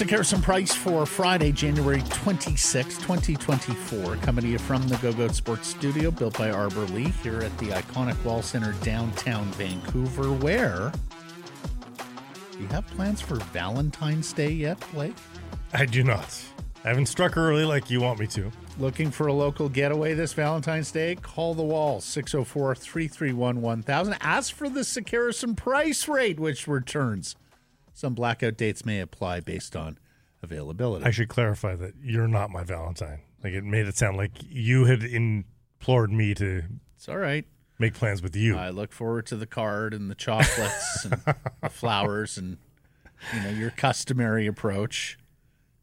Sekeres and Price for Friday, January 26, 2024. Coming to you from the Go Goat Sports Studio, built by Arbor Lee, here at the iconic Wall Center, downtown Vancouver. Where do you have plans for Valentine's Day yet, Blake? I do not. I haven't struck early like you want me to. Looking for a local getaway this Valentine's Day? Call the wall 604 331 1000. Ask for the Sekeres and Price rate, which returns. Some blackout dates may apply based on availability. I should clarify that you're not my Valentine. Like it made it sound like you had implored me to it's all right. make plans with you. I look forward to the card and the chocolates and the flowers and you know your customary approach.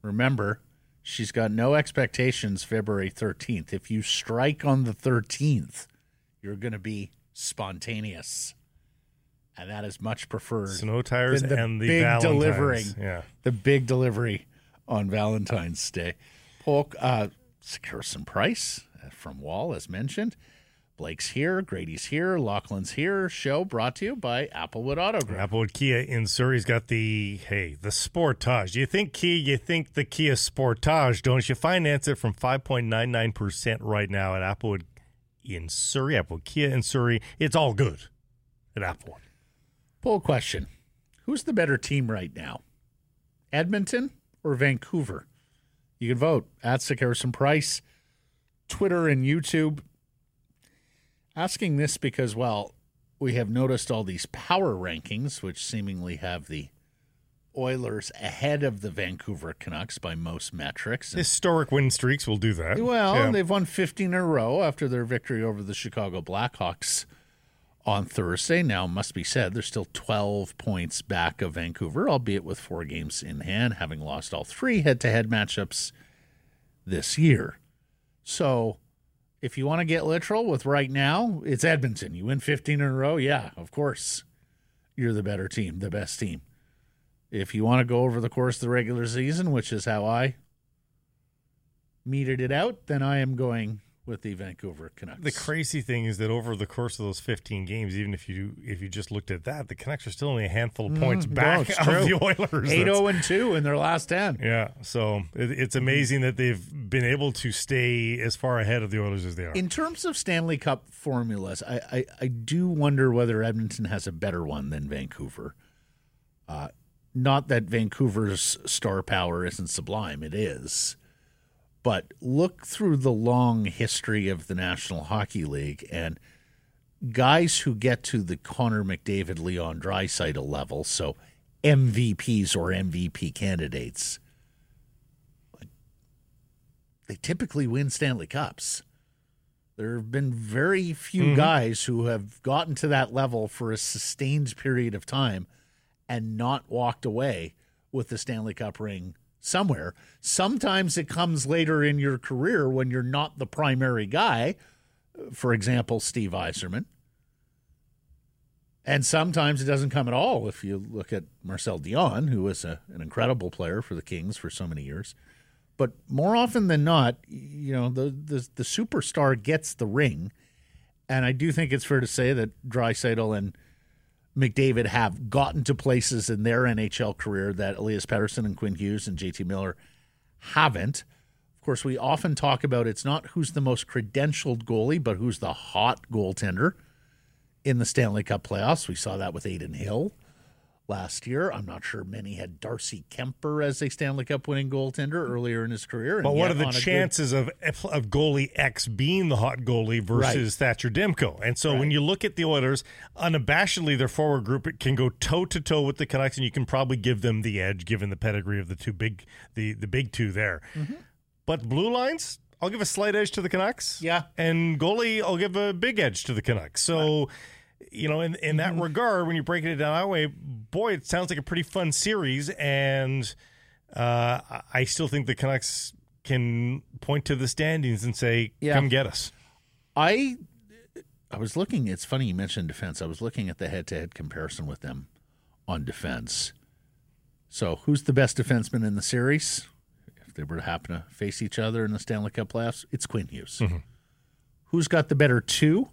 Remember, she's got no expectations February 13th. If you strike on the 13th, you're going to be spontaneous. And that is much preferred. Snow tires the and the big Valentines. delivering. Yeah. The big delivery on Valentine's Day. Polk, uh, secure some price uh, from Wall, as mentioned. Blake's here, Grady's here, Lachlan's here. Show brought to you by Applewood Auto Group. Applewood Kia in Surrey's got the hey the Sportage. You think Kia? You think the Kia Sportage? Don't you finance it from five point nine nine percent right now at Applewood in Surrey? Applewood Kia in Surrey. It's all good at Applewood. Poll question Who's the better team right now? Edmonton or Vancouver? You can vote at Sekeres and Price, Twitter and YouTube. Asking this because, well, we have noticed all these power rankings, which seemingly have the Oilers ahead of the Vancouver Canucks by most metrics. And- Historic win streaks will do that. well, Yeah. they've won 15 in a row after their victory over the Chicago Blackhawks on Thursday. Now, must be said, they're still 12 points back of Vancouver, albeit with four games in hand, having lost all three head to head matchups this year. So, if you want to get literal with right now, it's Edmonton. You win 15 in a row. Yeah, of course. You're the better team, the best team. If you want to go over the course of the regular season, which is how I meted it out, then I am going with the Vancouver Canucks. The crazy thing is that over the course of those 15 games, even if you if you just looked at that, the Canucks are still only a handful of points Mm, back no, of the Oilers. 8 0 and 2 in their last 10. Yeah, so it, it's amazing that they've been able to stay as far ahead of the Oilers as they are. In terms of Stanley Cup formulas, I, I, I do wonder whether Edmonton has a better one than Vancouver. Uh, not that Vancouver's star power isn't sublime, it is. But look through the long history of the National Hockey League and guys who get to the Connor McDavid, Leon Draisaitl level, so MVPs or MVP candidates, they typically win Stanley Cups. There have been very few mm-hmm. guys who have gotten to that level for a sustained period of time and not walked away with the Stanley Cup ring somewhere. Sometimes it comes later in your career when you're not the primary guy. For example, Steve Yzerman. And sometimes it doesn't come at all if you look at Marcel Dionne, who was a, an incredible player for the Kings for so many years. But more often than not, you know, the, the the superstar gets the ring, and I do think it's fair to say that Draisaitl and McDavid have gotten to places in their NHL career that Elias Pettersson and Quinn Hughes and JT Miller haven't. Of course, we often talk about it's not who's the most credentialed goalie, but who's the hot goaltender in the Stanley Cup playoffs. We saw that with Adin Hill last year. I'm not sure many had Darcy Kuemper as a Stanley Cup winning goaltender earlier in his career. But what are the a good- chances of of goalie X being the hot goalie versus Thatcher Demko? And so when you look at the Oilers, unabashedly their forward group can go toe to toe with the Canucks, and you can probably give them the edge given the pedigree of the two big the the big two there. Mm-hmm. But blue lines, I'll give a slight edge to the Canucks. Yeah. and goalie, I'll give a big edge to the Canucks. So. You know, in in that Mm-hmm. regard, when you're breaking it down that way, boy, it sounds like a pretty fun series, and uh, I- still think the Canucks can point to the standings and say, Yeah. "Come get us." I I was looking. It's funny you mentioned defense. I was looking at the head-to-head comparison with them on defense. So, who's the best defenseman in the series? If they were to happen to face each other in the Stanley Cup playoffs, it's Quinn Hughes. Who's got the better two?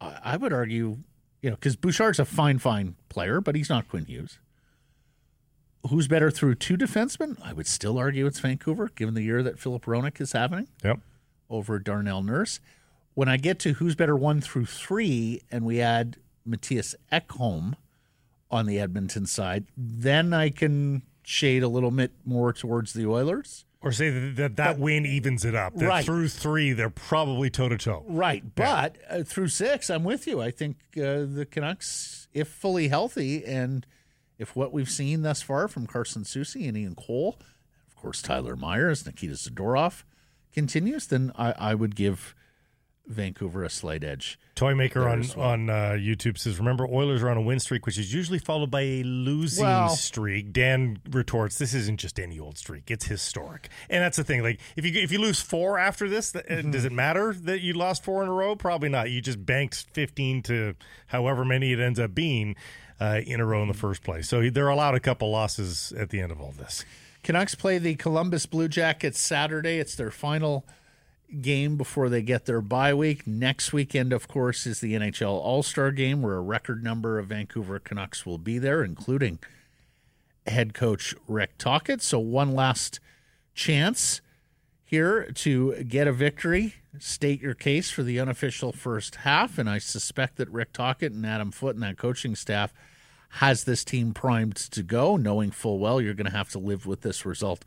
I, I would argue, you know, because Bouchard's a fine, fine player, but he's not Quinn Hughes. who's better through two defensemen? I would still argue it's Vancouver, given the year that Filip Hronek is having Yep. over Darnell Nurse. When I get to who's better one through three, and we add Mattias Ekholm on the Edmonton side, then I can shade a little bit more towards the Oilers. Or say that that, that win evens it up. That Right. through three, they're probably toe to toe. Right, but uh, through six, I'm with you. I think uh, the Canucks, if fully healthy, and if what we've seen thus far from Carson Soucy and Ian Cole, of course Tyler Myers, Nikita Zadorov, continues, then I, I would give Vancouver a slight edge. Toymaker There on well. on uh, YouTube says, "Remember, Oilers are on a win streak, which is usually followed by a losing Well- streak." Dan retorts, "This isn't just any old streak; it's historic." And that's the thing. Like, if you if you lose four after this, th- Mm-hmm. does it matter that you lost four in a row? Probably not. You just banked fifteen to however many it ends up being uh, in a row in the first place. So they're allowed a couple losses at the end of all this. Canucks play the Columbus Blue Jackets Saturday. It's their final game before they get their bye week. Next weekend, of course, is the NHL All Star game where a record number of Vancouver Canucks will be there, including head coach Rick Tocchet. So, one last chance here to get a victory, state your case for the unofficial first half. And I suspect that Rick Tocchet and Adam Foote and that coaching staff has this team primed to go, knowing full well you're going to have to live with this result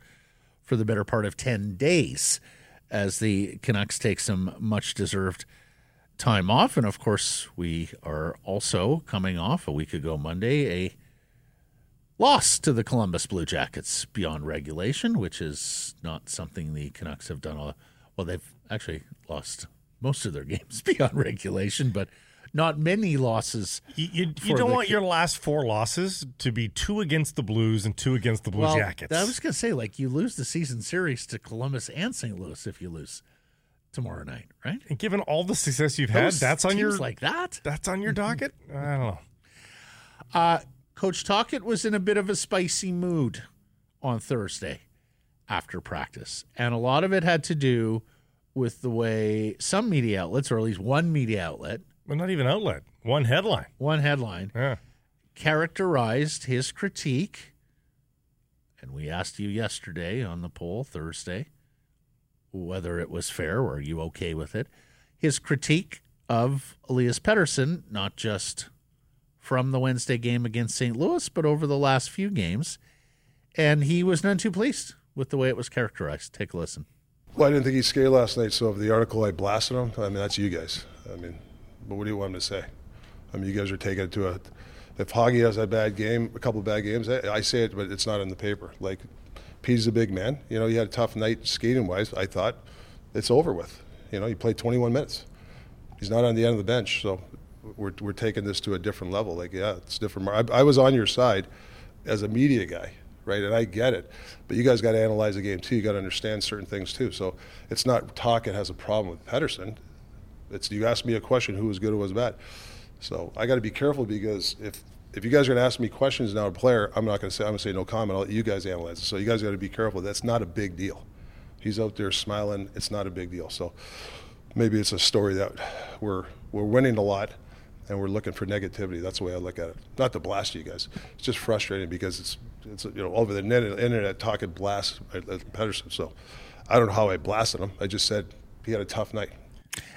for the better part of 10 days as the Canucks take some much deserved time off. And of course, we are also coming off a week ago Monday, a loss to the Columbus Blue Jackets beyond regulation, which is not something the Canucks have done. A, well, they've actually lost most of their games beyond regulation, but not many losses. You, you, you don't want Ca- your last four losses to be two against the Blues and two against the Blue well, Jackets. I was going to say, like, you lose the season series to Columbus and St. Louis if you lose tomorrow night, right? and given all the success you've had, that's on your like that. that's on your docket. I don't know. Uh, Coach Tocchet was in a bit of a spicy mood on Thursday after practice. And a lot of it had to do with the way some media outlets, or at least one media outlet, Well, not even outlet. One headline. one headline, Yeah. characterized his critique. And we asked you yesterday on the poll, Thursday, whether it was fair Were you okay with it. His critique of Elias Pettersson, not just from the Wednesday game against St. Louis, but over the last few games. And he was none too pleased with the way it was characterized. Take a listen. Well, I didn't think he skated last night, so if the article I blasted him, I mean, that's you guys. I mean, but what do you want me to say? I mean, you guys are taking it to a. If Hoggy has a bad game, a couple of bad games, I, say it, but it's not in the paper. Like, Pete's a big man. You know, he had a tough night skating wise. I thought it's over with. You know, he played 21 minutes. He's not on the end of the bench, so we're, we're taking this to a different level. Like, yeah, it's different. I, I was on your side as a media guy, right? And I get it, but you guys got to analyze the game too. You got to understand certain things too. So it's not Tocchet has a problem with Pettersson. It's you asked me a question: who was good, who was bad. So I got to be careful because if if you guys are going to ask me questions now, a player, I'm not going to say I'm going to say no comment. I'll let you guys analyze it. So you guys got to be careful. That's not a big deal. He's out there smiling. It's not a big deal. So maybe it's a story that we're we're winning a lot and we're looking for negativity. That's the way I look at it. Not to blast you guys. It's just frustrating because it's it's you know over the net, internet talking blast at, Pettersson. So I don't know how I blasted him. I just said he had a tough night.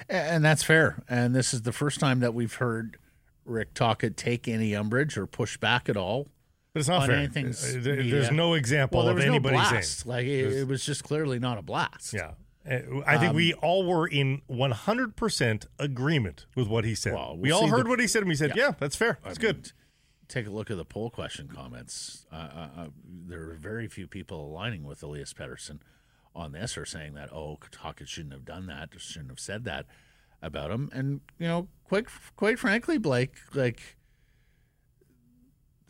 And that's fair. And this is the first time that we've heard Rick Tocchet take any umbrage or push back at all. But it's not fair. anything's Uh, there-. There's no example Well, there of no anybody saying. blast. Like it, it was just clearly not a blast. Yeah. Uh, I think we all were in 100% agreement with what he said. Well, we'll we all heard the- what he said, and we said, yeah, that's fair. That's good. Take a look at the poll question comments. Uh, uh, uh, there are very few people aligning with Elias Pettersson on this or saying that, oh, Tocchet shouldn't have done that, shouldn't have said that about him. And, you know, quite, quite frankly, Blake, like,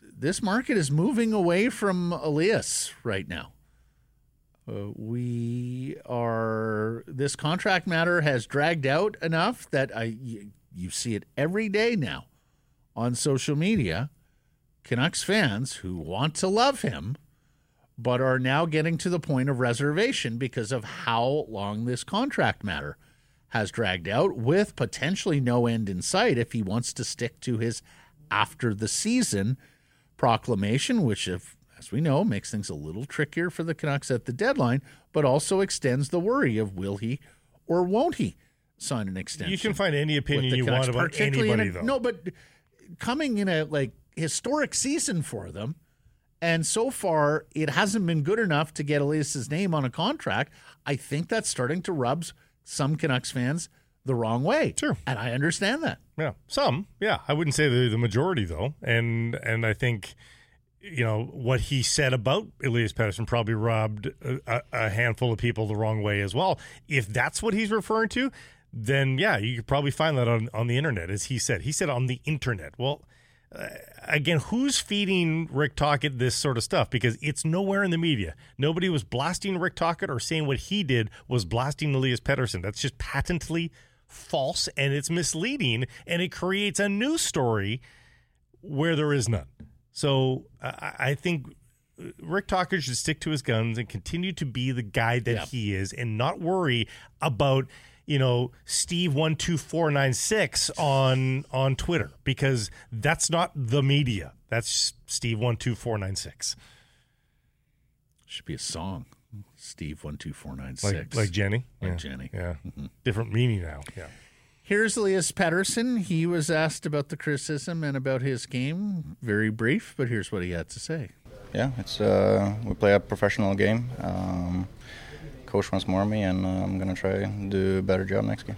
this market is moving away from Elias right now. Uh, we are this contract matter has dragged out enough that I you, you see it every day now on social media. Canucks fans who want to love him, but are now getting to the point of reservation because of how long this contract matter has dragged out, with potentially no end in sight if he wants to stick to his after the season proclamation, which, if, as we know, makes things a little trickier for the Canucks at the deadline, but also extends the worry of will he or won't he sign an extension. You can find any opinion you Canucks, want about anybody, a, though. No, but coming in a like historic season for them, and so far it hasn't been good enough to get Elias's name on a contract. I think that's starting to rub some Canucks fans the wrong way. Sure. and I understand that. Yeah, some. Yeah, I wouldn't say the the majority though, and and I think you know what he said about Elias Pettersson probably rubbed a, a handful of people the wrong way as well. If that's what he's referring to, then yeah, you could probably find that on on the internet, as he said. He said on the internet. Well. Uh, again, who's feeding Rick Tocchet this sort of stuff? Because it's nowhere in the media. Nobody was blasting Rick Tocchet or saying what he did was blasting Elias Pettersson. That's just patently false and it's misleading and it creates a news story where there is none. So I, think Rick Tocchet should stick to his guns and continue to be the guy that Yeah. he is and not worry about you know Steve one two four nine six on on Twitter because that's not the media. That's Steve one two four nine six. Should be a song. Steve one two four nine six. Like like Jenny. Like yeah. Jenny. Yeah. Different meaning now. Yeah. Here's Elias Pettersson. He was asked about the criticism and about his game. Very brief, but here's what he had to say. Yeah, it's uh, we play a professional game. Um, coach wants more of me, and uh, I'm gonna try and do a better job next game.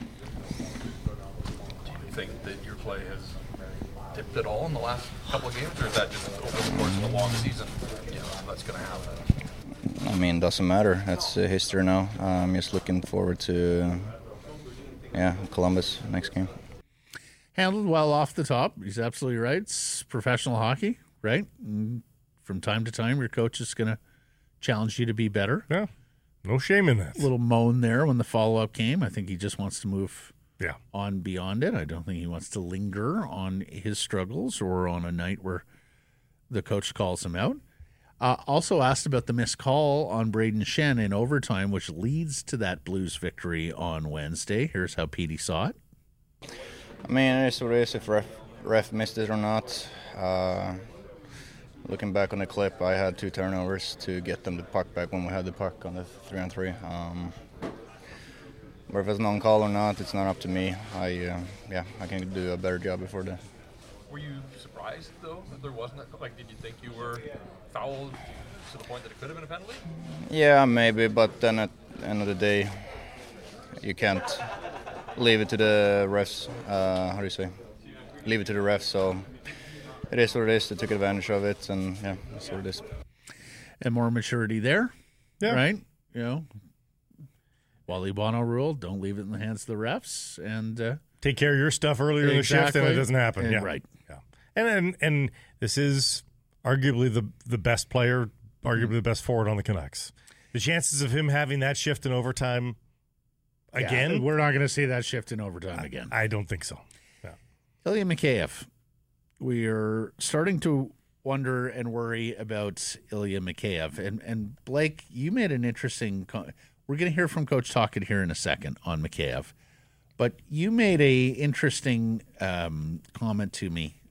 Do you think that your play has dipped at all in the last couple of games, or is that just over the course of a long season? You know, that's going to happen. I mean, doesn't matter. That's uh, history now. I'm just looking forward to yeah Columbus next game. Handled well off the top. He's absolutely right. It's professional hockey, right? And from time to time, your coach is going to challenge you to be better. Yeah. No shame in that. A little moan there when the follow up came. I think he just wants to move Yeah. on beyond it. I don't think he wants to linger on his struggles or on a night where the coach calls him out. Uh, also asked about the missed call on Brayden Schenn in overtime, which leads to that Blues victory on Wednesday. Here's how Petey saw it. I mean, it is what it is. If ref, ref missed it or not. Uh, looking back on the clip, I had two turnovers to get them the puck back when we had the puck on the three on three. Um, but if it's non-call or not, it's not up to me. I uh, yeah, I can do a better job before that. Were you surprised though that there wasn't a, like? Did you think you were fouled to the point that it could have been a penalty? Yeah, maybe, but then at the end of the day, you can't leave it to the refs. Uh, how do you say? Leave it to the refs. So it is what it is. They took advantage of it, and yeah, that's what it is. And more maturity there, Yeah. right? You know, Wally Buono rule: don't leave it in the hands of the refs. And uh, take care of your stuff earlier in the shift and it doesn't happen. And yeah. right. Yeah. And, and and this is arguably the the best player, arguably the best forward on the Canucks. The chances of him having that shift in overtime again, yeah, we're not going to see that shift in overtime again. I don't think so. Yeah. Ilya Mikheyev. We are starting to wonder and worry about Ilya Mikheyev. And and Blake, you made an interesting. Co- we're going to hear from Coach Tocchet here in a second on Mikheyev, but you made a interesting um, comment to me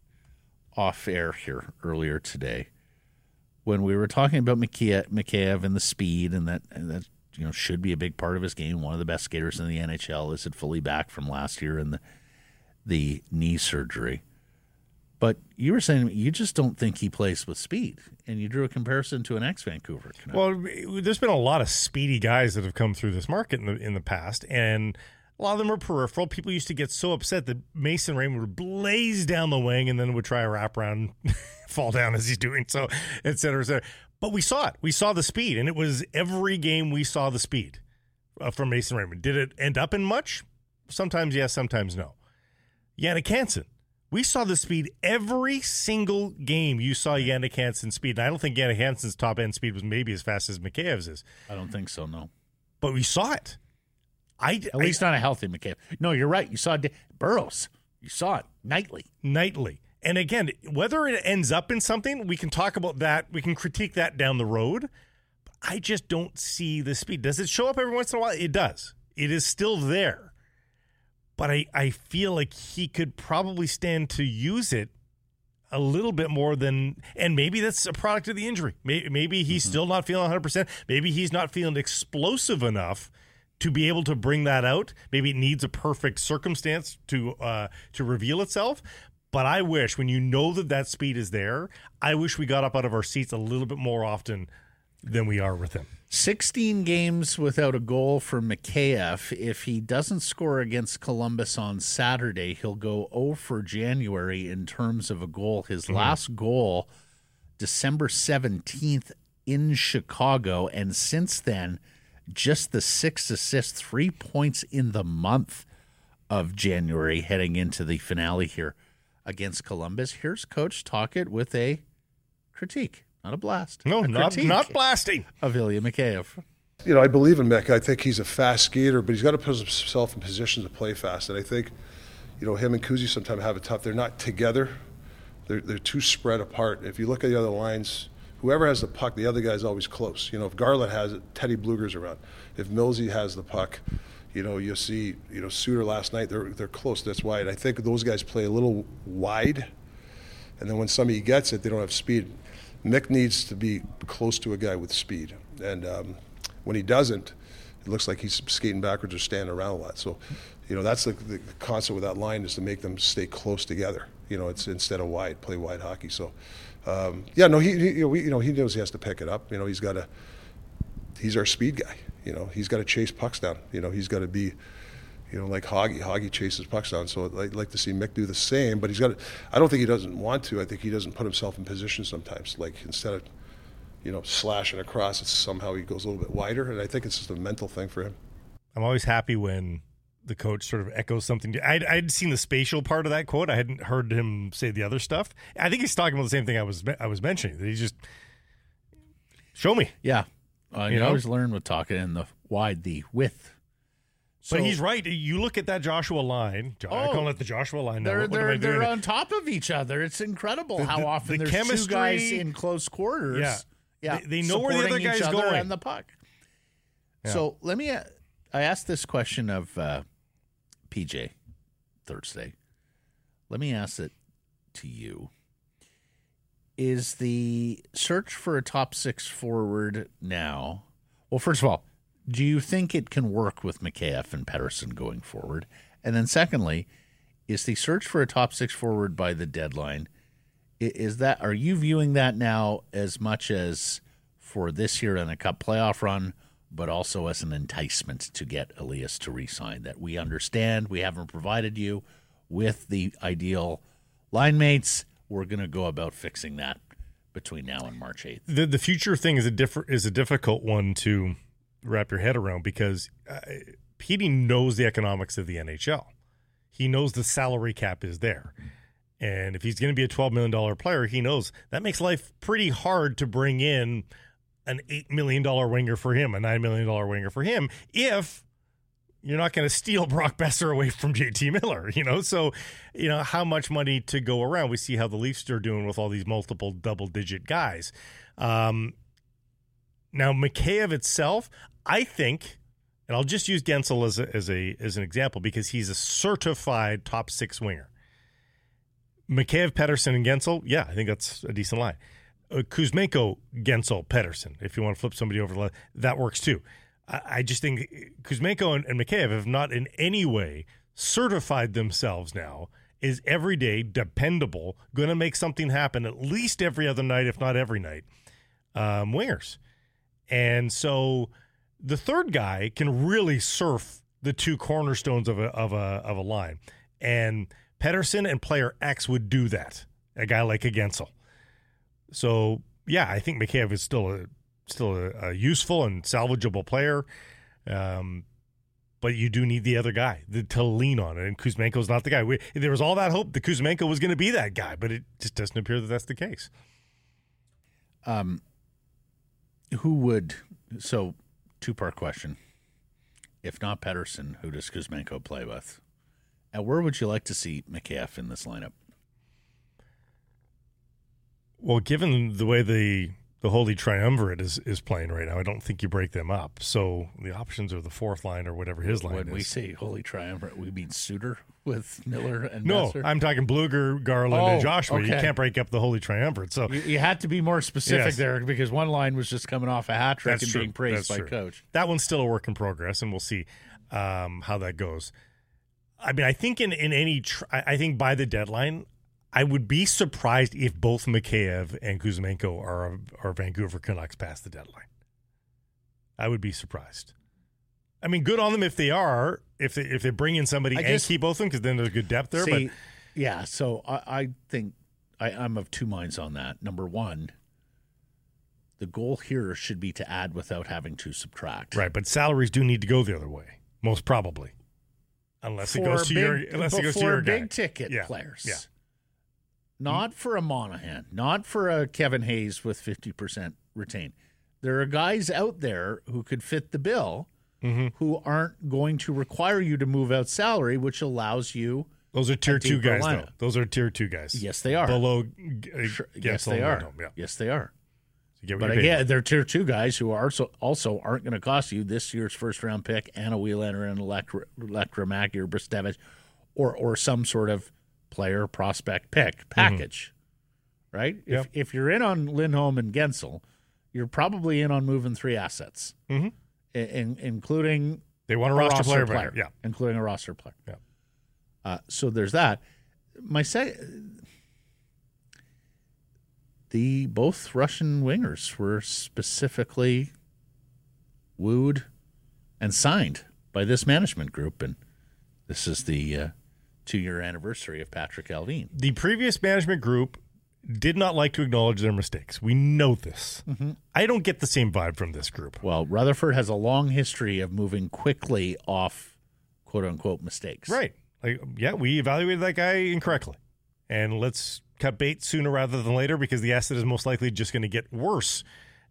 off air here earlier today when we were talking about Mikheyev and the speed and that and that you know should be a big part of his game. One of the best skaters in the NHL. Is it fully back from last year and the the knee surgery? But you were saying you just don't think he plays with speed, and you drew a comparison to an ex Vancouver. Well, there's been a lot of speedy guys that have come through this market in the in the past, and a lot of them are peripheral. People used to get so upset that Mason Raymond would blaze down the wing and then would try a wrap around, fall down as he's doing so, et cetera, et cetera. But we saw it. We saw the speed, and it was every game we saw the speed uh, from Mason Raymond. Did it end up in much? Sometimes yes, sometimes no. Jannik Hansen. We saw the speed every single game. You saw Jannik Hansen's speed. And I don't think Jannik Hansen's top end speed was maybe as fast as Mikheyev's is, I don't think so. No, but we saw it. I at least not a healthy Mikheyev. No, you're right. You saw D- Burrows. You saw it nightly. nightly. And again, whether it ends up in something, we can talk about that. We can critique that down the road. But I just don't see the speed. Does it show up every once in a while? It does. It is still there. But I, I feel like he could probably stand to use it a little bit more than, and maybe that's a product of the injury. Maybe, maybe he's mm-hmm. still not feeling 100. percent Maybe he's not feeling explosive enough to be able to bring that out. Maybe it needs a perfect circumstance to uh, to reveal itself. But I wish when you know that that speed is there, I wish we got up out of our seats a little bit more often than we are with him. 16 games without a goal for Mikheyev. If he doesn't score against Columbus on Saturday, he'll go 0 for January in terms of a goal. His mm-hmm. last goal, December 17th in Chicago. And since then, just the six assists, three points in the month of January heading into the finale here against Columbus. Here's Coach Tocchet with a critique, not a blast. No, a not, not blasting. Of Ilya Mikheyev. You know, I believe in Mick. I think he's a fast skater, but he's got to put himself in position to play fast. And I think, you know, him and Kuzi sometimes have it tough. They're not together. They're, they're too spread apart. If you look at the other lines, whoever has the puck, the other guy's always close. You know, if Garland has it, Teddy Bluger's around. If Millsy has the puck, you know, you'll see, you know, Suter last night, they're, they're close. That's wide. I think those guys play a little wide. And then when somebody gets it, they don't have speed. Mick needs to be close to a guy with speed. And um, when he doesn't, it looks like he's skating backwards or standing around a lot. So, you know, that's the, the concept with that line is to make them stay close together. You know, it's instead of wide, play wide hockey. So, um, yeah, no, he, he you, know, we, you know he knows he has to pick it up. You know, he's got to. He's our speed guy. You know, he's got to chase pucks down. You know, he's got to be, you know, like Hoggy. Hoggy chases pucks down. So I'd like to see Mick do the same, but he's got to, I don't think he doesn't want to. I think he doesn't put himself in position sometimes. Like instead of, you know, slashing across, it's somehow he goes a little bit wider. And I think it's just a mental thing for him. I'm always happy when the coach sort of echoes something. I'd, I'd seen the spatial part of that quote. I hadn't heard him say the other stuff. I think he's talking about the same thing I was I was mentioning. That he just show me. Yeah, uh, you, you know? always learn with talking and the wide, the width. So, but he's right. You look at that Joshua line. Oh, I call it the Joshua line. Now. They're what, they're, they're on top of each other. It's incredible the, how the, often the there's chemistry, two guys in close quarters. Yeah, yeah. They, they know where the other guy's going and the puck. Yeah. So let me. I asked this question of uh, PJ Thursday. Let me ask it to you is the search for a top six forward now. Well, first of all, do you think it can work with Mikheyev and Pettersson going forward? And then, secondly, is the search for a top six forward by the deadline? Is that are you viewing that now as much as for this year and a cup playoff run, but also as an enticement to get Elias to resign? That we understand we haven't provided you with the ideal line mates we're going to go about fixing that between now and March 8th. The the future thing is a different is a difficult one to wrap your head around because uh, Petey knows the economics of the NHL. He knows the salary cap is there. And if he's going to be a $12 million player, he knows that makes life pretty hard to bring in an $8 million winger for him, a $9 million winger for him, if you're not going to steal Brock Boeser away from JT Miller, you know? So, you know, how much money to go around? We see how the Leafs are doing with all these multiple double digit guys. Um, now, Mikheyev itself, I think, and I'll just use Guentzel as a, as a as an example because he's a certified top six winger. Mikheyev, Pettersson, and Guentzel, yeah, I think that's a decent line. Uh, Kuzmenko, Guentzel, Pettersson, if you want to flip somebody over, that works too. I just think Kuzmenko and, and Mikheyev have not in any way certified themselves now is everyday, dependable, going to make something happen at least every other night, if not every night, um, wingers. And so the third guy can really surf the two cornerstones of a, of a, of a line. And Pettersson and player X would do that, a guy like a Guentzel. So, yeah, I think Mikheyev is still a still a, a useful and salvageable player. Um, but you do need the other guy to lean on. And Kuzmenko's not the guy. We, there was all that hope that Kuzmenko was going to be that guy, but it just doesn't appear that that's the case. Um, who would so two part question? If not Pettersson, who does Kuzmenko play with? And where would you like to see Mikheyev in this lineup? Well, given the way the the Holy Triumvirate is, is playing right now. I don't think you break them up. So the options are the fourth line or whatever his line When is. we say Holy Triumvirate, we mean Suter with Miller and no, Messer? I'm talking Bluger, Garland, Oh, and Joshua. You can't break up the Holy Triumvirate. So You, you had to be more specific Yes. there because one line was just coming off a hat trick That's and true. being praised That's by true. coach. that one's still a work in progress, and we'll see um, how that goes. I mean, I think in in any, tr- I think by the deadline, I would be surprised if both Mikheyev and Kuzmenko are are Vancouver Canucks past the deadline. I would be surprised. I mean, good on them if they are. If they if they bring in somebody I and just- keep both of them, because then there's good depth there. See, yeah, so I, I think I, I'm of two minds on that. Number one, the goal here should be to add without having to subtract. right, but salaries do need to go the other way, most probably, unless it goes to big, your unless it goes to your big guy. ticket Yeah, players. yeah. Not for a Monahan, not for a Kevin Hayes with 50% retained. There are guys out there who could fit the bill Mm-hmm. who aren't going to require you to move out salary, which allows you. Those are tier two guys, lineup. though. Those are tier two guys. Yes, they are. below. uh, Sure, yes, they are. Yeah. Yes, they are. You get what But again, they're tier two guys who are also, also aren't going to cost you this year's first round pick and a Willander and Electra, Electra Mackey or Brzustewicz or or some sort of player prospect pick package, right? Mm-hmm. Yep. If if you're in on Lindholm and Guentzel, you're probably in on moving three assets, Mhm. in, in- including They want a a roster, roster player, back. Yeah. including a roster player. Yeah. Uh, so there's that. My say, the both Russian wingers were specifically wooed and signed by this management group, and this is the uh, two-year anniversary of Patrik Allvin. The previous management group did not like to acknowledge their mistakes. We know this. Mm-hmm. I don't get the same vibe from this group. Well, Rutherford has a long history of moving quickly off "quote-unquote" mistakes. Right. Like, yeah, we evaluated that guy incorrectly. And let's cut bait sooner rather than later because the asset is most likely just going to get worse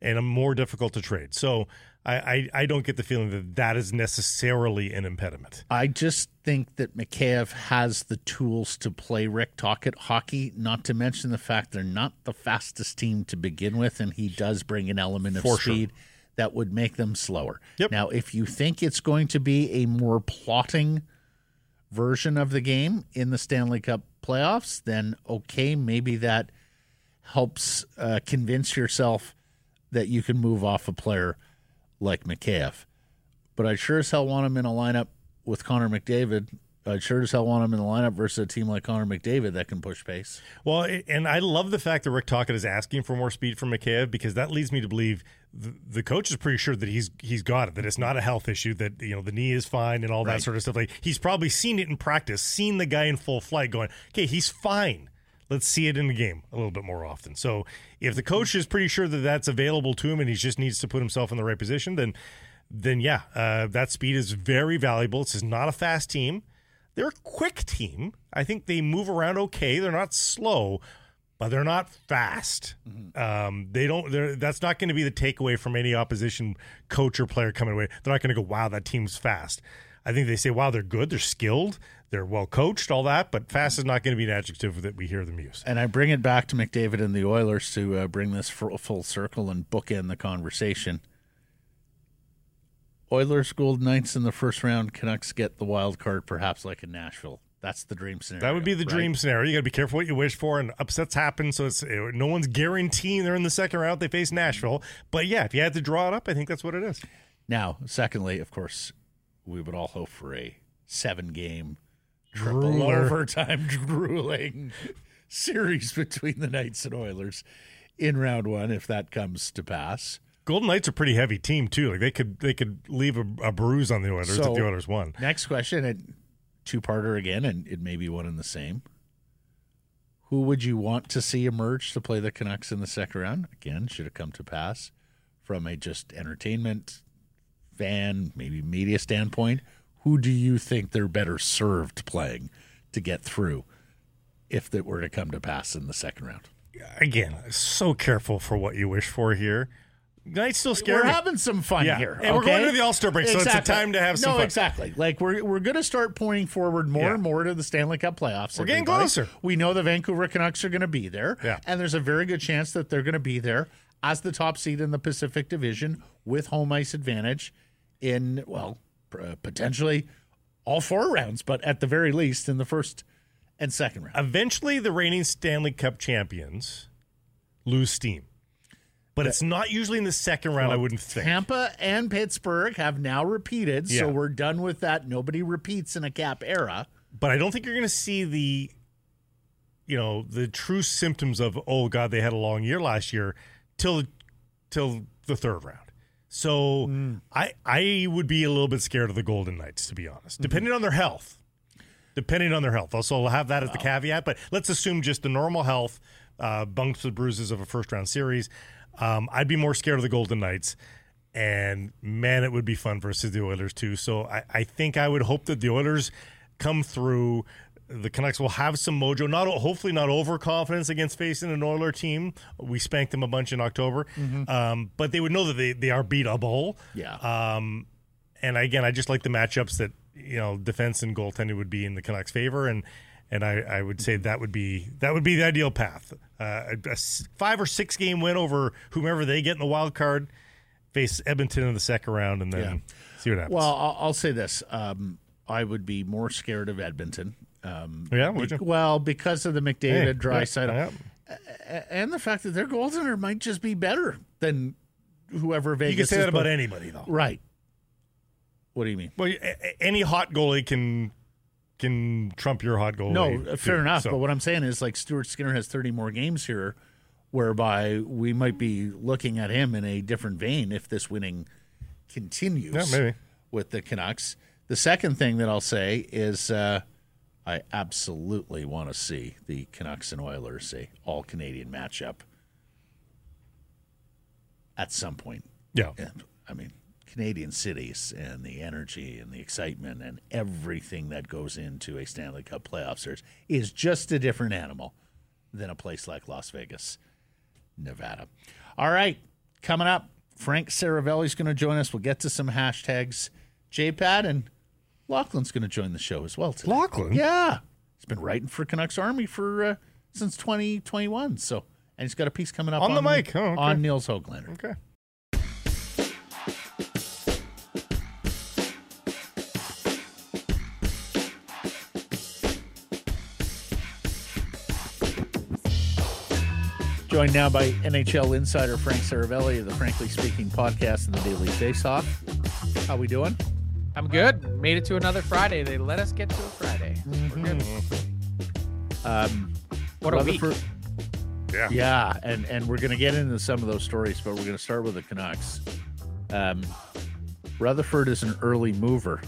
and more difficult to trade. So I, I, I don't get the feeling that that is necessarily an impediment. I just think that Mikheyev has the tools to play Rick Tocchet hockey, not to mention the fact they're not the fastest team to begin with, and he does bring an element of For sure. speed that would make them slower. Yep. Now, if you think it's going to be a more plotting version of the game in the Stanley Cup playoffs, then okay, maybe that helps uh, convince yourself that you can move off a player like Mikheyev but I'd sure as hell want him in a lineup with Connor McDavid. I sure as hell want him in the lineup versus a team like Connor McDavid that can push pace. Well, and I love the fact that Rick Tocchet is asking for more speed from Mikheyev because that leads me to believe the, the coach is pretty sure that he's he's got it, that it's not a health issue, that you know the knee is fine and all that sort of stuff. Like he's probably seen it in practice, seen the guy in full flight, going, "Okay, he's fine." Let's see it in the game a little bit more often. So, if the coach is pretty sure that that's available to him and he just needs to put himself in the right position, then, then yeah, uh, that speed is very valuable. This is not a fast team. They're a quick team. I think they move around okay. They're not slow, but they're not fast. Um, they don't. They're, that's not going to be the takeaway from any opposition coach or player coming away. They're not going to go, "Wow, that team's fast." I think they say, "Wow, they're good. They're skilled. They're well coached. All that." But fast is not going to be an adjective that we hear them use. And I bring it back to McDavid and the Oilers to uh, bring this full, full circle and bookend the conversation. Oilers, Golden Knights in the first round. Canucks get the wild card, perhaps like in Nashville. That's the dream scenario. That would be the right? dream scenario. You got to be careful what you wish for, and upsets happen. So it's uh, no one's guaranteeing they're in the second round. They face Nashville, but yeah, if you had to draw it up, I think that's what it is. Now, secondly, of course, we would all hope for a seven-game triple Drooler. overtime drooling series between the Knights and Oilers in round one, if that comes to pass. Golden Knights are a pretty heavy team too. Like they could they could leave a, a bruise on the Oilers if the Oilers won. Next question, and two-parter again, and it may be one and the same. Who would you want to see emerge to play the Canucks in the second round? Again, should it come to pass from a just entertainment fan, maybe media standpoint, who do you think they're better served playing to get through if it were to come to pass in the second round? Again, so careful for what you wish for here. Knights still scary. We're having some fun Yeah. here. And we're going to the All-Star break, so it's a time to have some no, fun. exactly. Like we're we're going to start pointing forward more Yeah. and more to the Stanley Cup playoffs. We're getting everybody. closer. We know the Vancouver Canucks are going to be there, Yeah. and there's a very good chance that they're going to be there as the top seed in the Pacific Division with home ice advantage in, well, uh, potentially all four rounds, but at the very least in the first and second round. Eventually, the reigning Stanley Cup champions lose steam. But it's not usually in the second round, I wouldn't think. Tampa and Pittsburgh have now repeated, so we're done with that. Nobody repeats in a cap era. but I don't think you're going to see the, you know, the true symptoms of oh god they had a long year last year till till the third round. So I I would be a little bit scared of the Golden Knights to be honest, depending on their health. Depending on their health, also I'll have that as the caveat. But let's assume just the normal health, uh, bumps and bruises of a first round series. Um, I'd be more scared of the Golden Knights and man, it would be fun versus the Oilers too. So I, I think I would hope that the Oilers come through. The Canucks will have some mojo. Not hopefully not overconfidence against facing an Oiler team. We spanked them a bunch in October, um, but they would know that they, they are beatable. Yeah. Um, and again, I just like the matchups that you know defense and goaltending would be in the Canucks' favor, and and I, I would say that would be that would be the ideal path. Uh, a, five or six game win over whomever they get in the wild card, face Edmonton in the second round, and then Yeah. see what happens. Well, I'll, I'll say this: um, I would be more scared of Edmonton. Um, Yeah, would be- you? well, because of the Hey, McDavid, dry yeah, side, yeah. and the fact that their goaltender might just be better than whoever Vegas. You can say is that about put- anybody, though. right? What do you mean? Well, any hot goalie can can trump your hot goalie. No, uh, fair too. enough. So- But what I'm saying is, like Stuart Skinner has 30 more games here, whereby we might be looking at him in a different vein if this winning continues Yeah, maybe. with the Canucks. The second thing that I'll say is, uh, I absolutely want to see the Canucks and Oilers a all Canadian matchup at some point. yeah, And I mean, Canadian cities and the energy and the excitement and everything that goes into a Stanley Cup playoff series is just a different animal than a place like Las Vegas, Nevada. All right, coming up, Frank Seravalli's going to join us. We'll get to some hashtags. JPad and Lachlan's going to join the show as well today. Lachlan? Yeah. He's been writing for Canucks Army for uh, since 2021. So, and he's got a piece coming up On the mic. Oh, okay. on Nils Hoglander. okay. Joined now by NHL insider Frank Seravalli of the Frankly Speaking podcast and the Daily Faceoff. How we doing? I'm good. Made it to another Friday. They let us get to a Friday. We're good. Um, What a week. Rutherford- Yeah. Yeah, and and we're going to get into some of those stories, but we're going to start with the Canucks. Um, Rutherford is an early mover.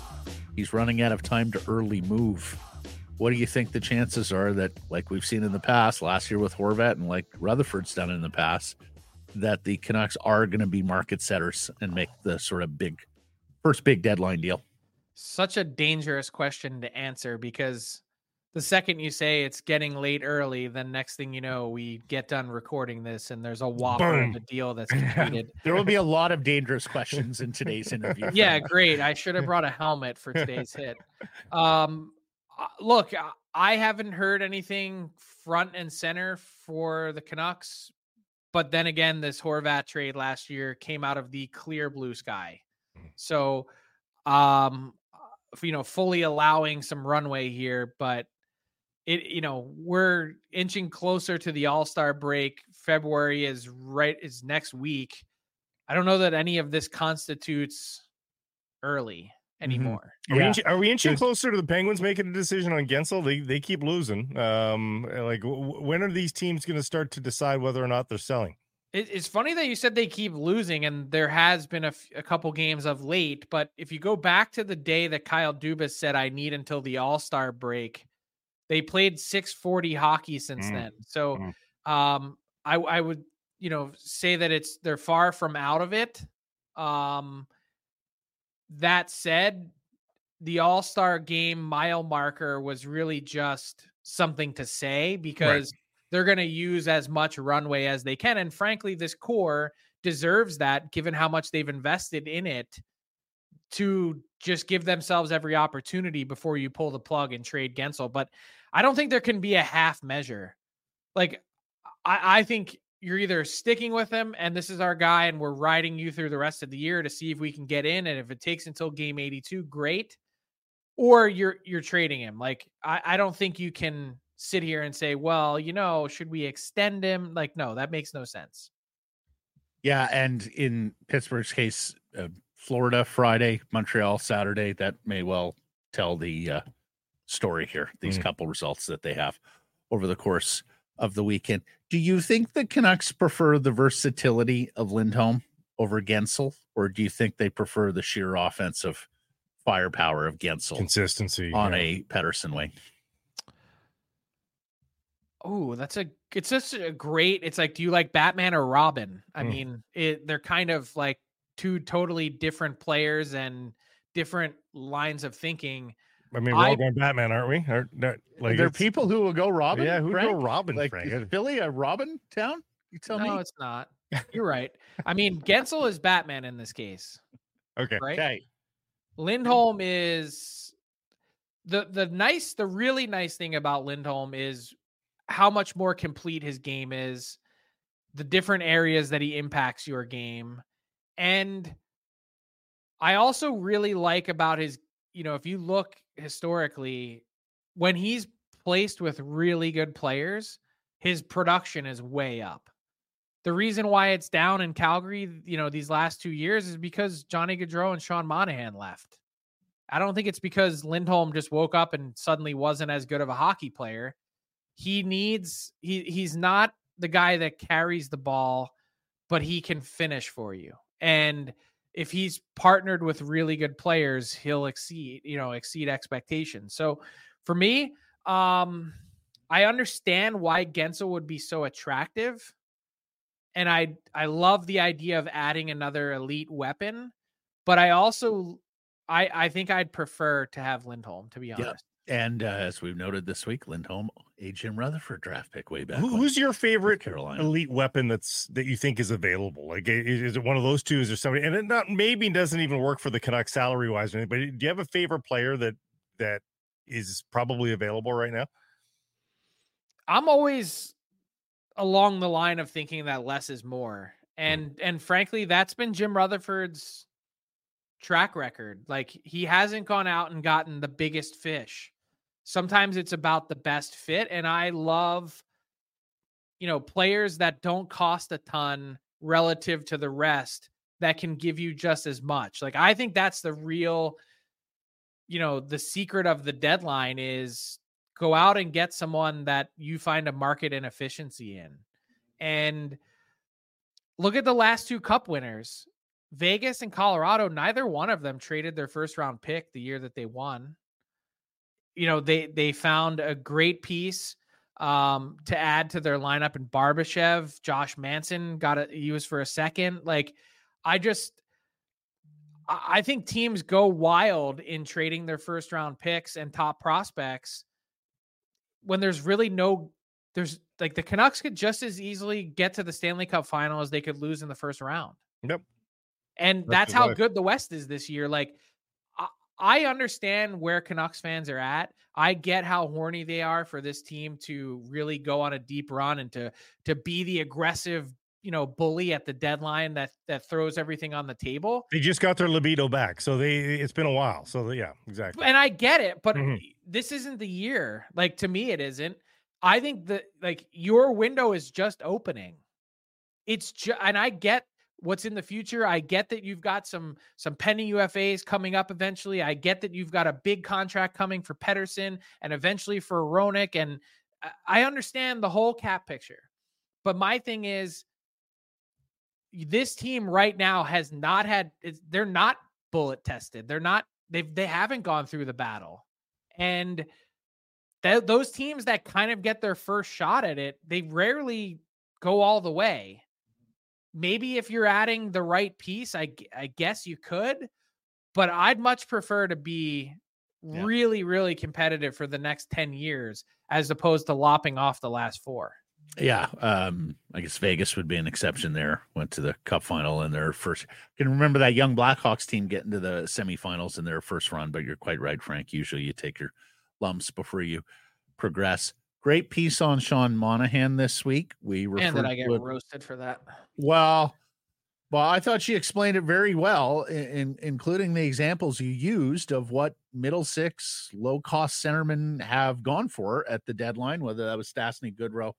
He's running out of time to early move. What do you think the chances are that, like we've seen in the past, last year with Horvat and like Rutherford's done in the past, that the Canucks are going to be market setters and make the sort of big first big deadline deal? Such a dangerous question to answer because the second you say it's getting late early, then next thing you know, we get done recording this and there's a whopper Boom. of a deal that's completed. There will be a lot of dangerous questions in today's interview. yeah, great. I should have brought a helmet for today's hit. Um, uh, look, I- I haven't heard anything front and center for the Canucks, but then again, this Horvat trade last year came out of the clear blue sky. So, um, you know, fully allowing some runway here, but it, you know, we're inching closer to the All Star break. February is right is next week. I don't know that any of this constitutes early anymore. Are, we Yeah. inching, are we inching closer to the Penguins making a decision on Guentzel? They they keep losing. Um, like w- w- when are these teams going to start to decide whether or not they're selling? It, it's funny that you said they keep losing, and there has been a, f- a couple games of late. But if you go back to the day that Kyle Dubas said, "I need until the All Star break," they played 640 hockey since Mm, then. So, mm. um, I I would you know say that it's they're far from out of it. Um, that said, the All Star game mile marker was really just something to say because they're going to use as much runway as they can. And frankly, this core deserves that given how much they've invested in it to just give themselves every opportunity before you pull the plug and trade Guentzel. But I don't think there can be a half measure. Like, I, I think you're either sticking with him and this is our guy and we're riding you through the rest of the year to see if we can get in and if it takes until game 82 great or you're you're trading him like I, I don't think you can sit here and say well you know should we extend him like no that makes no sense yeah and in pittsburgh's case uh, florida friday montreal saturday that may well tell the uh, story here these mm. couple results that they have over the course of the weekend. Do you think the Canucks prefer the versatility of Lindholm over Guentzel, or do you think they prefer the sheer offensive firepower of Guentzel? Consistency on yeah. a Pettersson wing. Oh, that's a it's just a great. It's like, do you like Batman or Robin? I mm. mean, it, they're kind of like two totally different players and different lines of thinking. I mean, we're I, all going Batman, aren't we? Are, like there are people who will go Robin. Yeah, who go Robin? Like Frank? Philly, a Robin town? You tell no, me. No, it's not. You're right. I mean, Guentzel is Batman in this case. Okay. Right. Okay. Lindholm is the the nice, the really nice thing about Lindholm is how much more complete his game is, the different areas that he impacts your game, and I also really like about his. You know, if you look historically, when he's placed with really good players, his production is way up. The reason why it's down in Calgary, you know, these last two years is because Johnny Gaudreau and Sean Monahan left. I don't think it's because Lindholm just woke up and suddenly wasn't as good of a hockey player. He needs he he's not the guy that carries the ball, but he can finish for you. And if he's partnered with really good players, he'll exceed, you know, exceed expectations. So for me, um, I understand why Guentzel would be so attractive. And I I love the idea of adding another elite weapon, but I also I I think I'd prefer to have Lindholm, to be honest. And uh, as we've noted this week, Lindholm, a Jim Rutherford draft pick way back. Who, who's your favorite Carolina elite weapon that's that you think is available? Like, is, is, it one of those two? Is there somebody? And it not maybe doesn't even work for the Canucks salary wise or anything. But do you have a favorite player that that is probably available right now? I'm always along the line of thinking that less is more, hmm. and mm. and frankly, that's been Jim Rutherford's track record. Like he hasn't gone out and gotten the biggest fish sometimes it's about the best fit. And I love, you know, players that don't cost a ton relative to the rest that can give you just as much. Like, I think that's the real, you know, the secret of the deadline is go out and get someone that you find a market inefficiency in. And look at the last two cup winners. Vegas and Colorado, neither one of them traded their first round pick the year that they won you know they they found a great piece um to add to their lineup in Barbashev. Josh Manson got it used for a second. Like I just I think teams go wild in trading their first round picks and top prospects when there's really no there's like the Canucks could just as easily get to the Stanley Cup final as they could lose in the first round. Yep. And that's, that's how good the West is this year. Like I understand where Canucks fans are at. I get how horny they are for this team to really go on a deep run and to to be the aggressive, you know, bully at the deadline that that throws everything on the table. They just got their libido back, so they it's been a while. So yeah, exactly. And I get it, but mm-hmm. this isn't the year. Like to me, it isn't. I think that like your window is just opening. It's just, and I get what's in the future. I get that you've got some some pending UFAs coming up eventually. I get that you've got a big contract coming for Pettersson and eventually for Hronek, and I understand the whole cap picture. But my thing is, this team right now has not had. They're not bullet tested. They're not. They've they haven't gone through the battle, and. Th- those teams that kind of get their first shot at it, they rarely go all the way maybe if you're adding the right piece, I I guess you could, but I'd much prefer to be yeah. really really competitive for the next 10 years as opposed to lopping off the last four. Yeah, um, I guess Vegas would be an exception there. Went to the Cup final in their first. can remember that young Blackhawks team getting to the semifinals in their first run. But you're quite right, Frank. Usually, you take your lumps before you progress. Great piece on Sean Monahan this week. We referred And then I get it- roasted for that. well, well, I thought she explained it very well, in, in including the examples you used of what middle six low cost centermen have gone for at the deadline, whether that was Stastny Goodrow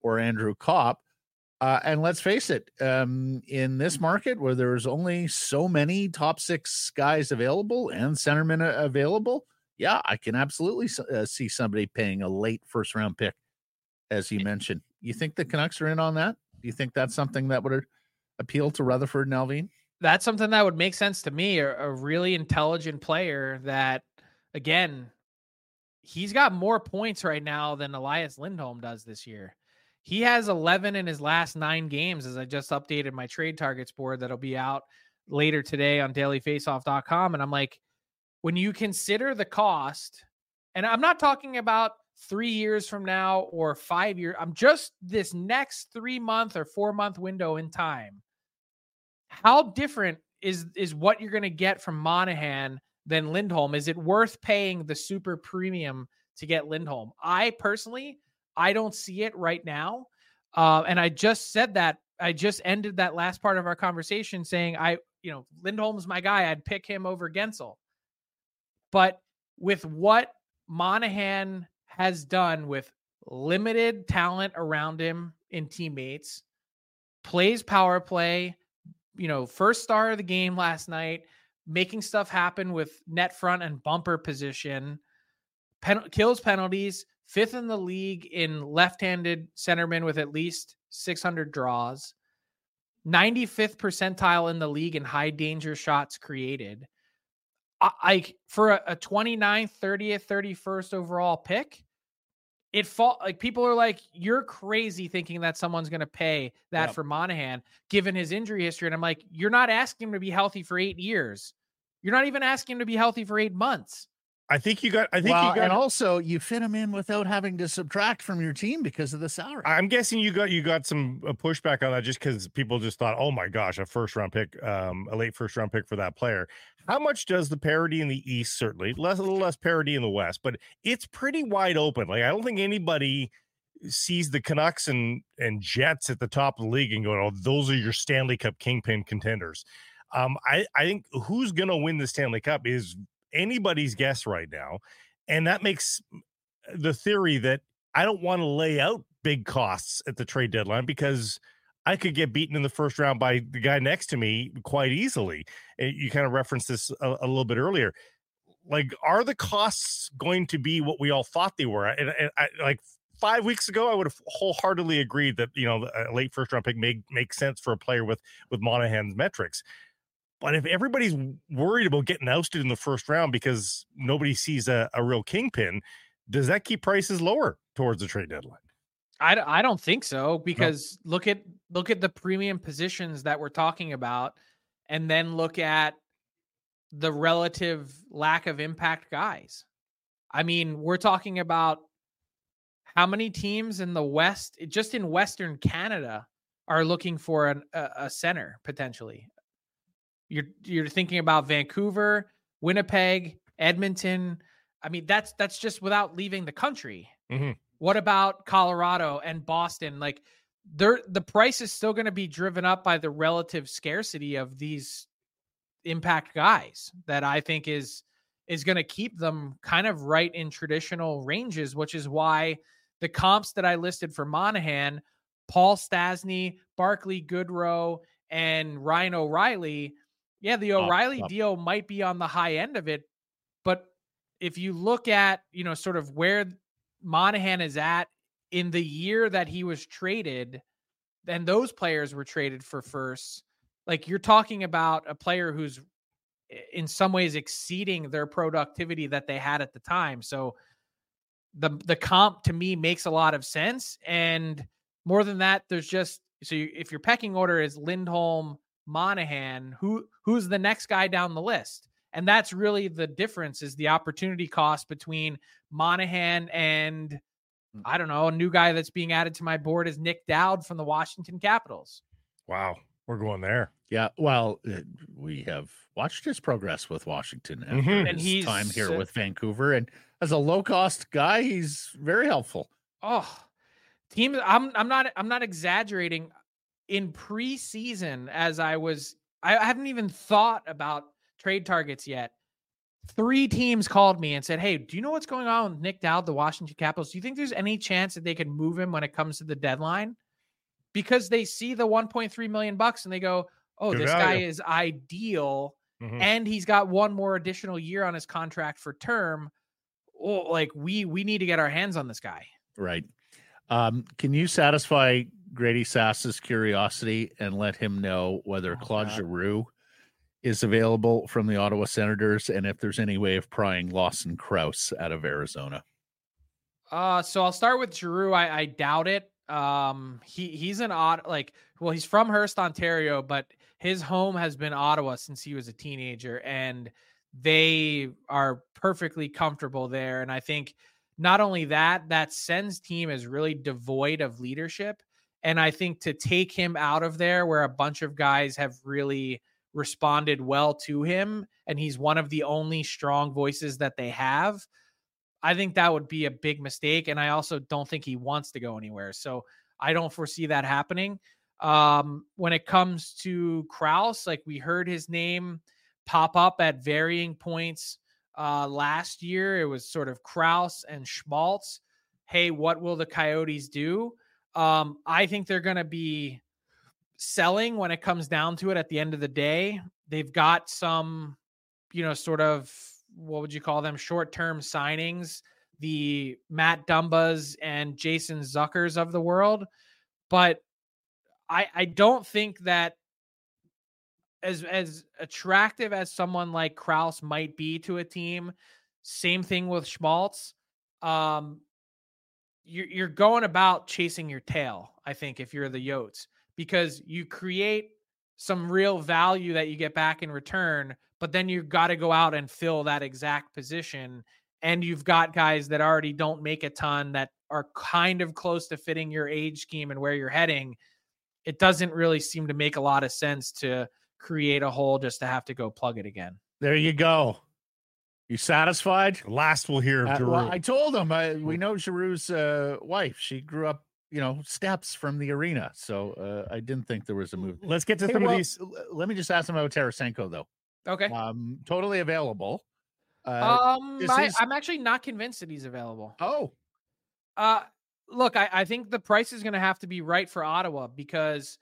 or Andrew Copp. Uh, and let's face it, um, in this market where there's only so many top six guys available and centermen available, yeah, I can absolutely uh, see somebody paying a late first round pick, as you eh, mentioned. You mm think the mm. Canucks are in on that? Do you think that's something that would appeal to Rutherford and Allvin? That's something that would make sense to me. A, a really intelligent player that, again, he's got more points right now than Elias Lindholm does this year. He has 11 in his last nine games, as I just updated my trade targets board that'll be out later today on dailyfaceoff.com. And I'm like, when you consider the cost, and I'm not talking about three years from now or five years, I'm just this next three month or four month window in time. How different is is what you're going to get from Monahan than Lindholm? Is it worth paying the super premium to get Lindholm? I personally, I don't see it right now. Uh, and I just said that I just ended that last part of our conversation saying I, you know, Lindholm's my guy. I'd pick him over Guentzel. But with what Monahan has done with limited talent around him in teammates, plays power play, you know, first star of the game last night, making stuff happen with net front and bumper position, pen- kills penalties, fifth in the league in left-handed centerman with at least 600 draws, 95th percentile in the league in high danger shots created. I, for a, a 29th, 30th, 31st overall pick, it fall like people are like, you're crazy thinking that someone's going to pay that Yep. for Monahan given his injury history. And I'm like, you're not asking him to be healthy for eight years. You're not even asking him to be healthy for eight months. I think you got. I think well, you got. and also you fit him in without having to subtract from your team because of the salary. I'm guessing you got you got some uh, pushback on that just because people just thought, oh my gosh, a first round pick, um, a late first round pick for that player. How much does the parity in the East certainly less a little less parity in the West, but it's pretty wide open. Like I don't think anybody sees the Canucks and and Jets at the top of the league and going, oh, those are your Stanley Cup kingpin contenders. Um, I I think who's gonna win the Stanley Cup is anybody's guess right now, and that makes the theory that I don't want to lay out big costs at the trade deadline because I could get beaten in the first round by the guy next to me quite easily. Uh, You kind of referenced this a, a little bit earlier. Like, are the costs going to be what we all thought they were? And, and I, like five weeks ago, I would have wholeheartedly agreed that you know a late first round pick may make sense for a player with with Monahan's metrics. But if everybody's worried about getting ousted in the first round because nobody sees a, a real kingpin, does that keep prices lower towards the trade deadline? I, I don't think so because look at look at the premium positions that we're talking about and then look at the relative lack of impact guys. I mean, we're talking about how many teams in the West, just in Western Canada, are looking for an, a, a center potentially. You're you're thinking about Vancouver, Winnipeg, Edmonton. I mean, that's that's just without leaving the country. Mhm. What about Colorado and Boston? Like, they're the price is still going to be driven up by the relative scarcity of these impact guys that I think is is going to keep them kind of right in traditional ranges, which is why the comps that I listed for Monahan, Paul Stastny, Barclay Goodrow, and Ryan O'Reilly, yeah, the O'Reilly up. deal might be on the high end of it, but if you look at, you know, sort of where Monahan is at in the year that he was traded, then those players were traded for first, Like you're talking about a player who's eh, in some ways exceeding their productivity that they had at the time. So the the comp to me makes a lot of sense. And more than that, there's just so you, if your pecking order is Lindholm, Monahan, who who's the next guy down the list? And that's really the difference is the opportunity cost between Monahan and I don't know, a new guy that's being added to my board is Nic Dowd from the Washington Capitals. Wow, we're going there. Yeah, well, uh, we have watched his progress with Washington after Mhm. And his time here uh, with Vancouver, and as a low cost guy, he's very helpful. Oh, team. I'm I'm not I'm not exaggerating. In preseason, as I was, I haven't even thought about trade targets yet. Three teams called me and said, "Hey, do you know what's going on with Nic Dowd, the Washington Capitals? Do you think there's any chance that they could move him when it comes to the deadline?" Because they see the 1.3 million bucks and they go, "Oh, Good this value. guy is ideal." Mhm. and he's got one more additional year on his contract for term. Oh, like we we need to get our hands on this guy. Right. Um, can you satisfy Grady Sass's curiosity and let him know whether Oh, Claude God. Giroux is available from the Ottawa Senators and if there's any way of prying Lawson Crouse out of Arizona? Uh, so I'll start with Giroux. I, I doubt it. Um, he he's an odd like well, he's from Hearst, Ontario, but his home has been Ottawa since he was a teenager, and they are perfectly comfortable there. And I think not only that, that Sens team is really devoid of leadership. And I think to take him out of there, where a bunch of guys have really responded well to him, and he's one of the only strong voices that they have. I think that would be a big mistake. And I also don't think he wants to go anywhere. So I don't foresee that happening. Um, when it comes to Crouse, like we heard his name pop up at varying points uh, last year. It was sort of Crouse and Schmaltz. Hey, what will the Coyotes do? Um, I think they're going to be selling when it comes down to it at the end of the day. They've got some, you know, sort of what would you call them? Short term signings, the Matt Dumba and Jason Zuckers of the world. But I, I don't think that as as attractive as someone like Crouse might be to a team, same thing with Schmaltz. Um, you're you're going about chasing your tail. I think if you're the Yotes, because you create some real value that you get back in return, but then you've got to go out and fill that exact position. And you've got guys that already don't make a ton that are kind of close to fitting your age scheme and where you're heading. It doesn't really seem to make a lot of sense to create a hole just to have to go plug it again. There you go. You satisfied? Last we'll hear of Uh, Giroux. well, I told him I, we know Giroux's uh, wife. She grew up, you know, steps from the arena. So uh, I didn't think there was a move. Let's get to Hey, some well, of these. Let me just ask him about Tarasenko, though. Okay. Um, totally available. Uh, um, I, is- I'm actually not convinced that he's available. oh, Uh, look, I, I think the price is going to have to be right for Ottawa because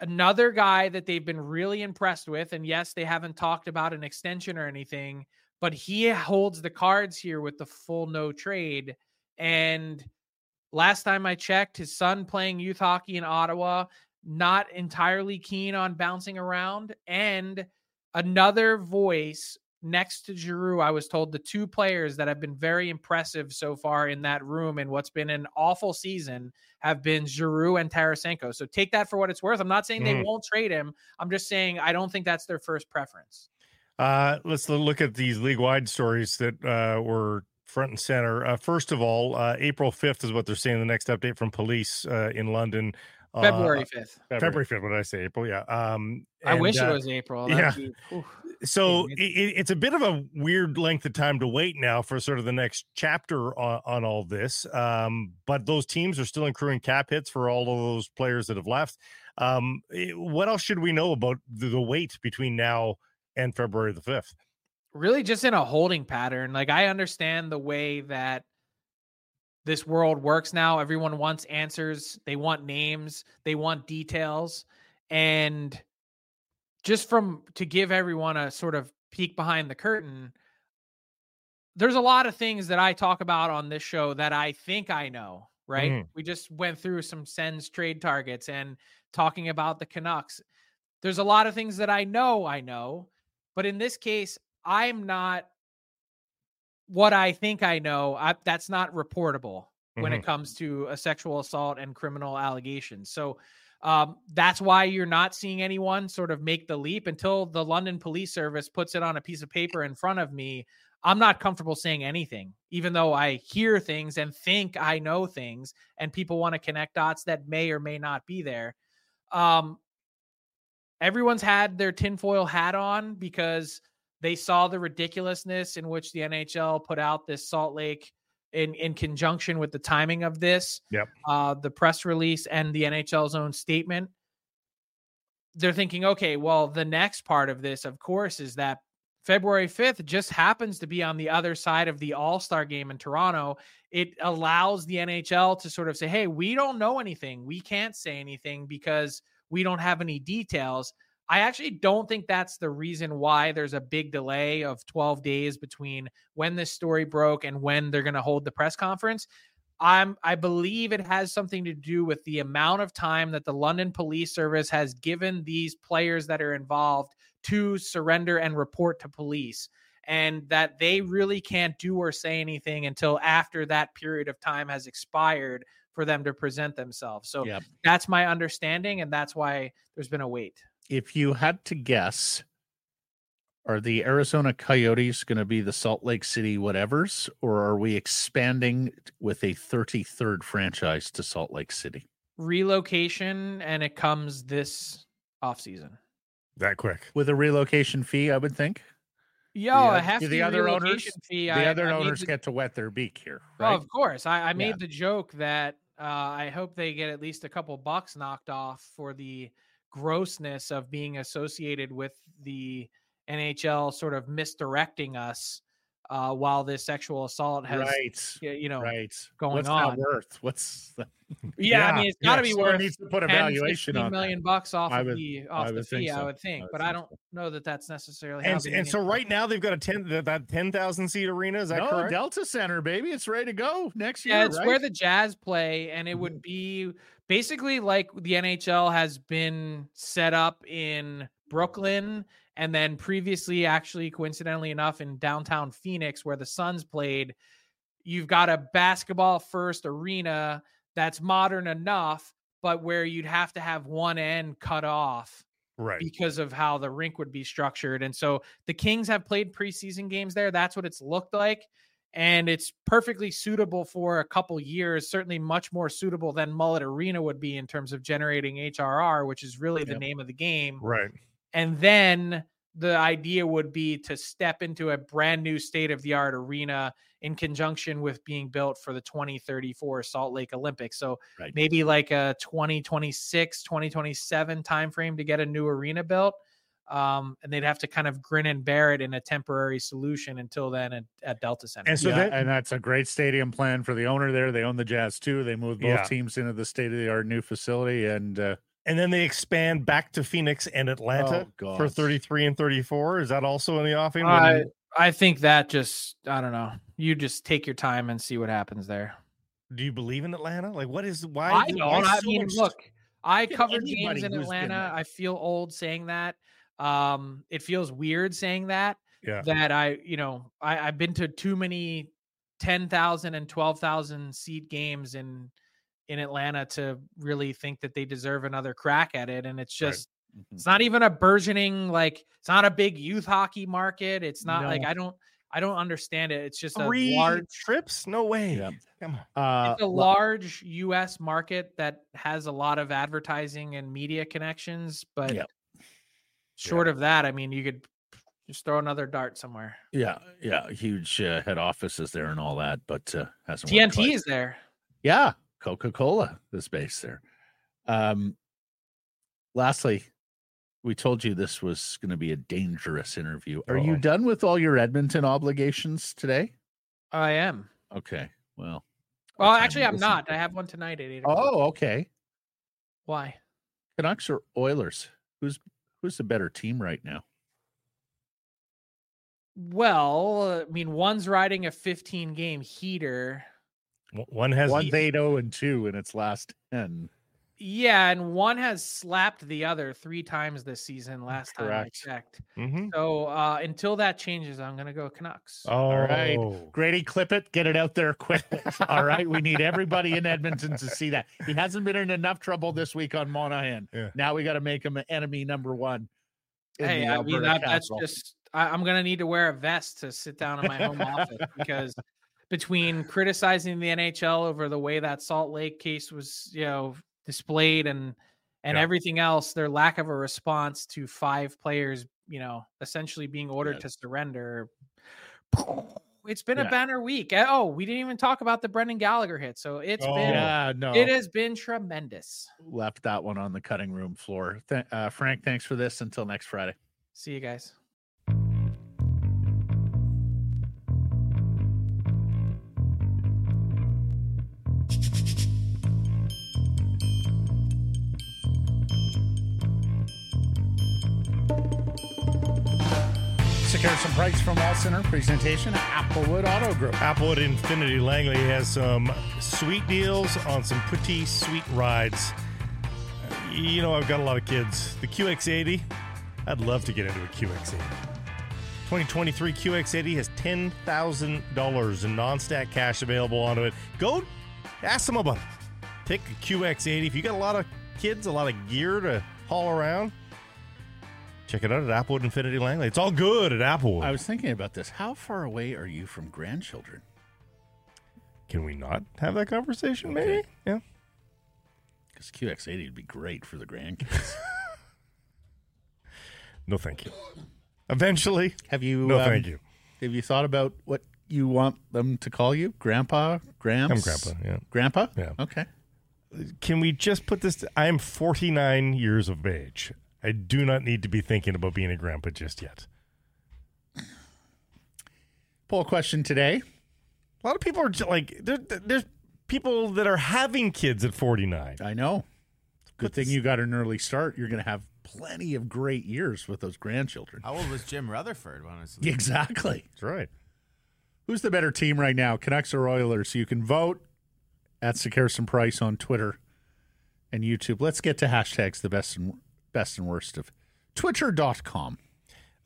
another guy that they've been really impressed with, and yes, they haven't talked about an extension or anything, but he holds the cards here with the full no trade. And last time I checked, his son playing youth hockey in Ottawa, not entirely keen on bouncing around. And another voice next to Giroux, I was told the two players that have been very impressive so far in that room and what's been an awful season have been Giroux and Tarasenko. So take that for what it's worth. I'm not saying they Mhm. won't trade him. I'm just saying I don't think that's their first preference. Uh, let's look at these league wide stories that uh, were front and center. Uh, first of all, uh, April 5th is what they're saying. The next update from police uh, in London. Uh, February 5th. February 5th. What did I say? April. Yeah. Um, I wish it was April. yeah. That'd be- so it, it- it's a bit of a weird length of time to wait now for sort of the next chapter on, on all this. Um, but those teams are still accruing cap hits for all of those players that have left. Um, eh, what else should we know about the, the wait between now and February the 5th? really just in a holding pattern. Like I understand the way that this world works now. Everyone wants answers, they want names, they want details. And just from to give everyone a sort of peek behind the curtain, there's a lot of things that I talk about on this show that I think I know, right? Mhm. We just went through some Sens trade targets and talking about the Canucks. There's a lot of things that I know I know, but in this case, I'm not what I think I know. I, that's not reportable when it comes to a sexual assault and criminal allegations. So um, that's why you're not seeing anyone sort of make the leap until the London Police Service puts it on a piece of paper in front of me. I'm not comfortable saying anything, even though I hear things and think I know things, and people want to connect dots that may or may not be there. Um, everyone's had their tinfoil hat on because they saw the ridiculousness in which the NHL put out this Salt Lake in in conjunction with the timing of this, Yep. uh, the press release and the NHL's own statement, they're thinking, okay, well, the next part of this, of course, is that February 5th just happens to be on the other side of the All Star game in Toronto. It allows the NHL to sort of say, hey, we don't know anything. We can't say anything because we don't have any details. I actually don't think that's the reason why there's a big delay of 12 days between when this story broke and when they're going to hold the press conference. I'm I believe it has something to do with the amount of time that the London Police Service has given these players that are involved to surrender and report to police and that they really can't do or say anything until after that period of time has expired for them to present themselves. So Yep. that's my understanding and that's why there's been a wait. If you had to guess, are the Arizona Coyotes going to be the Salt Lake City whatevers, or are we expanding with a 33rd franchise to Salt Lake City? Relocation and it comes this offseason. That quick. With a relocation fee, I would think. Yo, The, a hefty the other owners- fee. the I- other I owners the- get to wet their beak here, Oh, of course. I, I made Yeah. the joke that uh, I hope they get at least a couple bucks knocked off for the grossness of being associated with the NHL sort of misdirecting us uh, while this sexual assault has, right. you know, right. going What's on. that worth? What's the, yeah, I mean, it's got to yeah, be worth needs to put a valuation 15 on that. million bucks off I of the off the would think fee. I would think, would but I don't so. know that that's necessarily. And, and so right now they've got a ten that, that ten thousand seat arena. Is that no, correct? Delta Center, baby. It's ready to go next year. Yeah, it's right? where the Jazz play, and it Mm-hmm. would be basically like the NHL has been set up in Brooklyn, and then previously, actually, coincidentally enough, in downtown Phoenix, where the Suns played. You've got a basketball first arena that's modern enough, but where you'd have to have one end cut off right. because of how the rink would be structured. And so the Kings have played preseason games there. That's what it's looked like. And it's perfectly suitable for a couple years, certainly much more suitable than Mullet Arena would be in terms of generating HRR, which is really the name of the game. Right. And then the idea would be to step into a brand new state of the art arena in conjunction with being built for the 2034 Salt Lake Olympics. So Right. maybe like a 2026, 2027 timeframe to get a new arena built. Um, and they'd have to kind of grin and bear it in a temporary solution until then at, at Delta Center. And so yeah, then and that's a great stadium plan for the owner there. They own the Jazz too. They moved both Yeah. teams into the state of the art new facility, and uh, and then they expand back to Phoenix and Atlanta Oh, for 33 and 34. Is that also in the offing? I, I think that just, I don't know. You just take your time and see what happens there. Do you believe in Atlanta? Like, what is why? I don't. why I so mean, much- look, I covered games in Atlanta. I feel old saying that. Um, it feels weird saying that. Yeah. That I, you know, I, I've been to too many 10,000 and 12,000 seat games in in Atlanta to really think that they deserve another crack at it. And it's Right. just it's not even a burgeoning like it's not a big youth hockey market. It's not like I don't I don't understand it. It's just a large trips? No way. Yeah. Come on. uh, it's a large U.S. market that has a lot of advertising and media connections, but Yep. short of that, I mean, you could just throw another dart somewhere. yeah, yeah, huge uh, head offices there and all that, but uh, hasn't TNT is there. Yeah, Coca Cola is based there. Um, lastly, we told you this was going to be a dangerous interview. Are you Uh-oh. done with all your Edmonton obligations today? I am. Okay, well. Well, actually, I'm not. I have one tonight at eight. o'clock. Oh, okay. why? Canucks or Oilers? Who's who's the better team right now? Well, I mean, one's riding a 15 game heater. W- One has One's eaten- eight zero and two in its last ten. Yeah, and one has slapped the other three times this season. Last time Correct. I checked. Mhm. So uh, until that changes, I'm gonna go Canucks. Oh, right. Grady, clip it, get it out there quick. All right, we need everybody in Edmonton to see that. He hasn't been in enough trouble this week on Monahan. Yeah. Now we got to make him an enemy number one. Hey, the I mean that, that's just I, I'm gonna need to wear a vest to sit down in my home office because between criticizing the NHL over the way that Salt Lake case was, you know, displayed and and Yeah. everything else, their lack of a response to five players, you know, essentially being ordered Yeah. to surrender. it's been Yeah. a banner week. Uh, Oh, we didn't even talk about the Brendan Gallagher hit. So it's Oh. been Yeah, no. it has been tremendous. left that one on the cutting room floor. Th- uh, Frank, thanks for this. Until next Friday. See you guys. Some price from All Center presentation. Applewood Auto Group. Applewood Infiniti Langley has some sweet deals on some pretty sweet rides. You know, I've got a lot of kids. The QX80, I'd love to get into a QX80. 2023 QX80 has $10,000 in non stack cash available onto it. Go ask them about it. Pick a QX80. If you got a lot of kids, a lot of gear to haul around, check it out at Applewood Infiniti Langley. It's all good at Applewood. I was thinking about this. How far away are you from grandchildren? Can we not have that conversation, maybe? Yeah. Because QX80 would be great for the grandkids. No, thank you. Eventually. have you? No, um, thank you. Have you thought about what you want them to call you? Grandpa? Gramps? I'm grandpa. Yeah. Grandpa? Yeah. Okay. Can we just put this? I am 49 years of age. I do not need to be thinking about being a grandpa just yet. Poll question today. A lot of people are ju- like, there, there's people that are having kids at 49. I know. Good But thing you got an early start. You're going to have plenty of great years with those grandchildren. How old was Jim Rutherford? Honestly, Exactly. That's right. Who's the better team right now, Canucks or Oilers? You can vote at Sekeres and Price on Twitter and YouTube. Let's get to hashtags the best and best and worst of Twitter.com.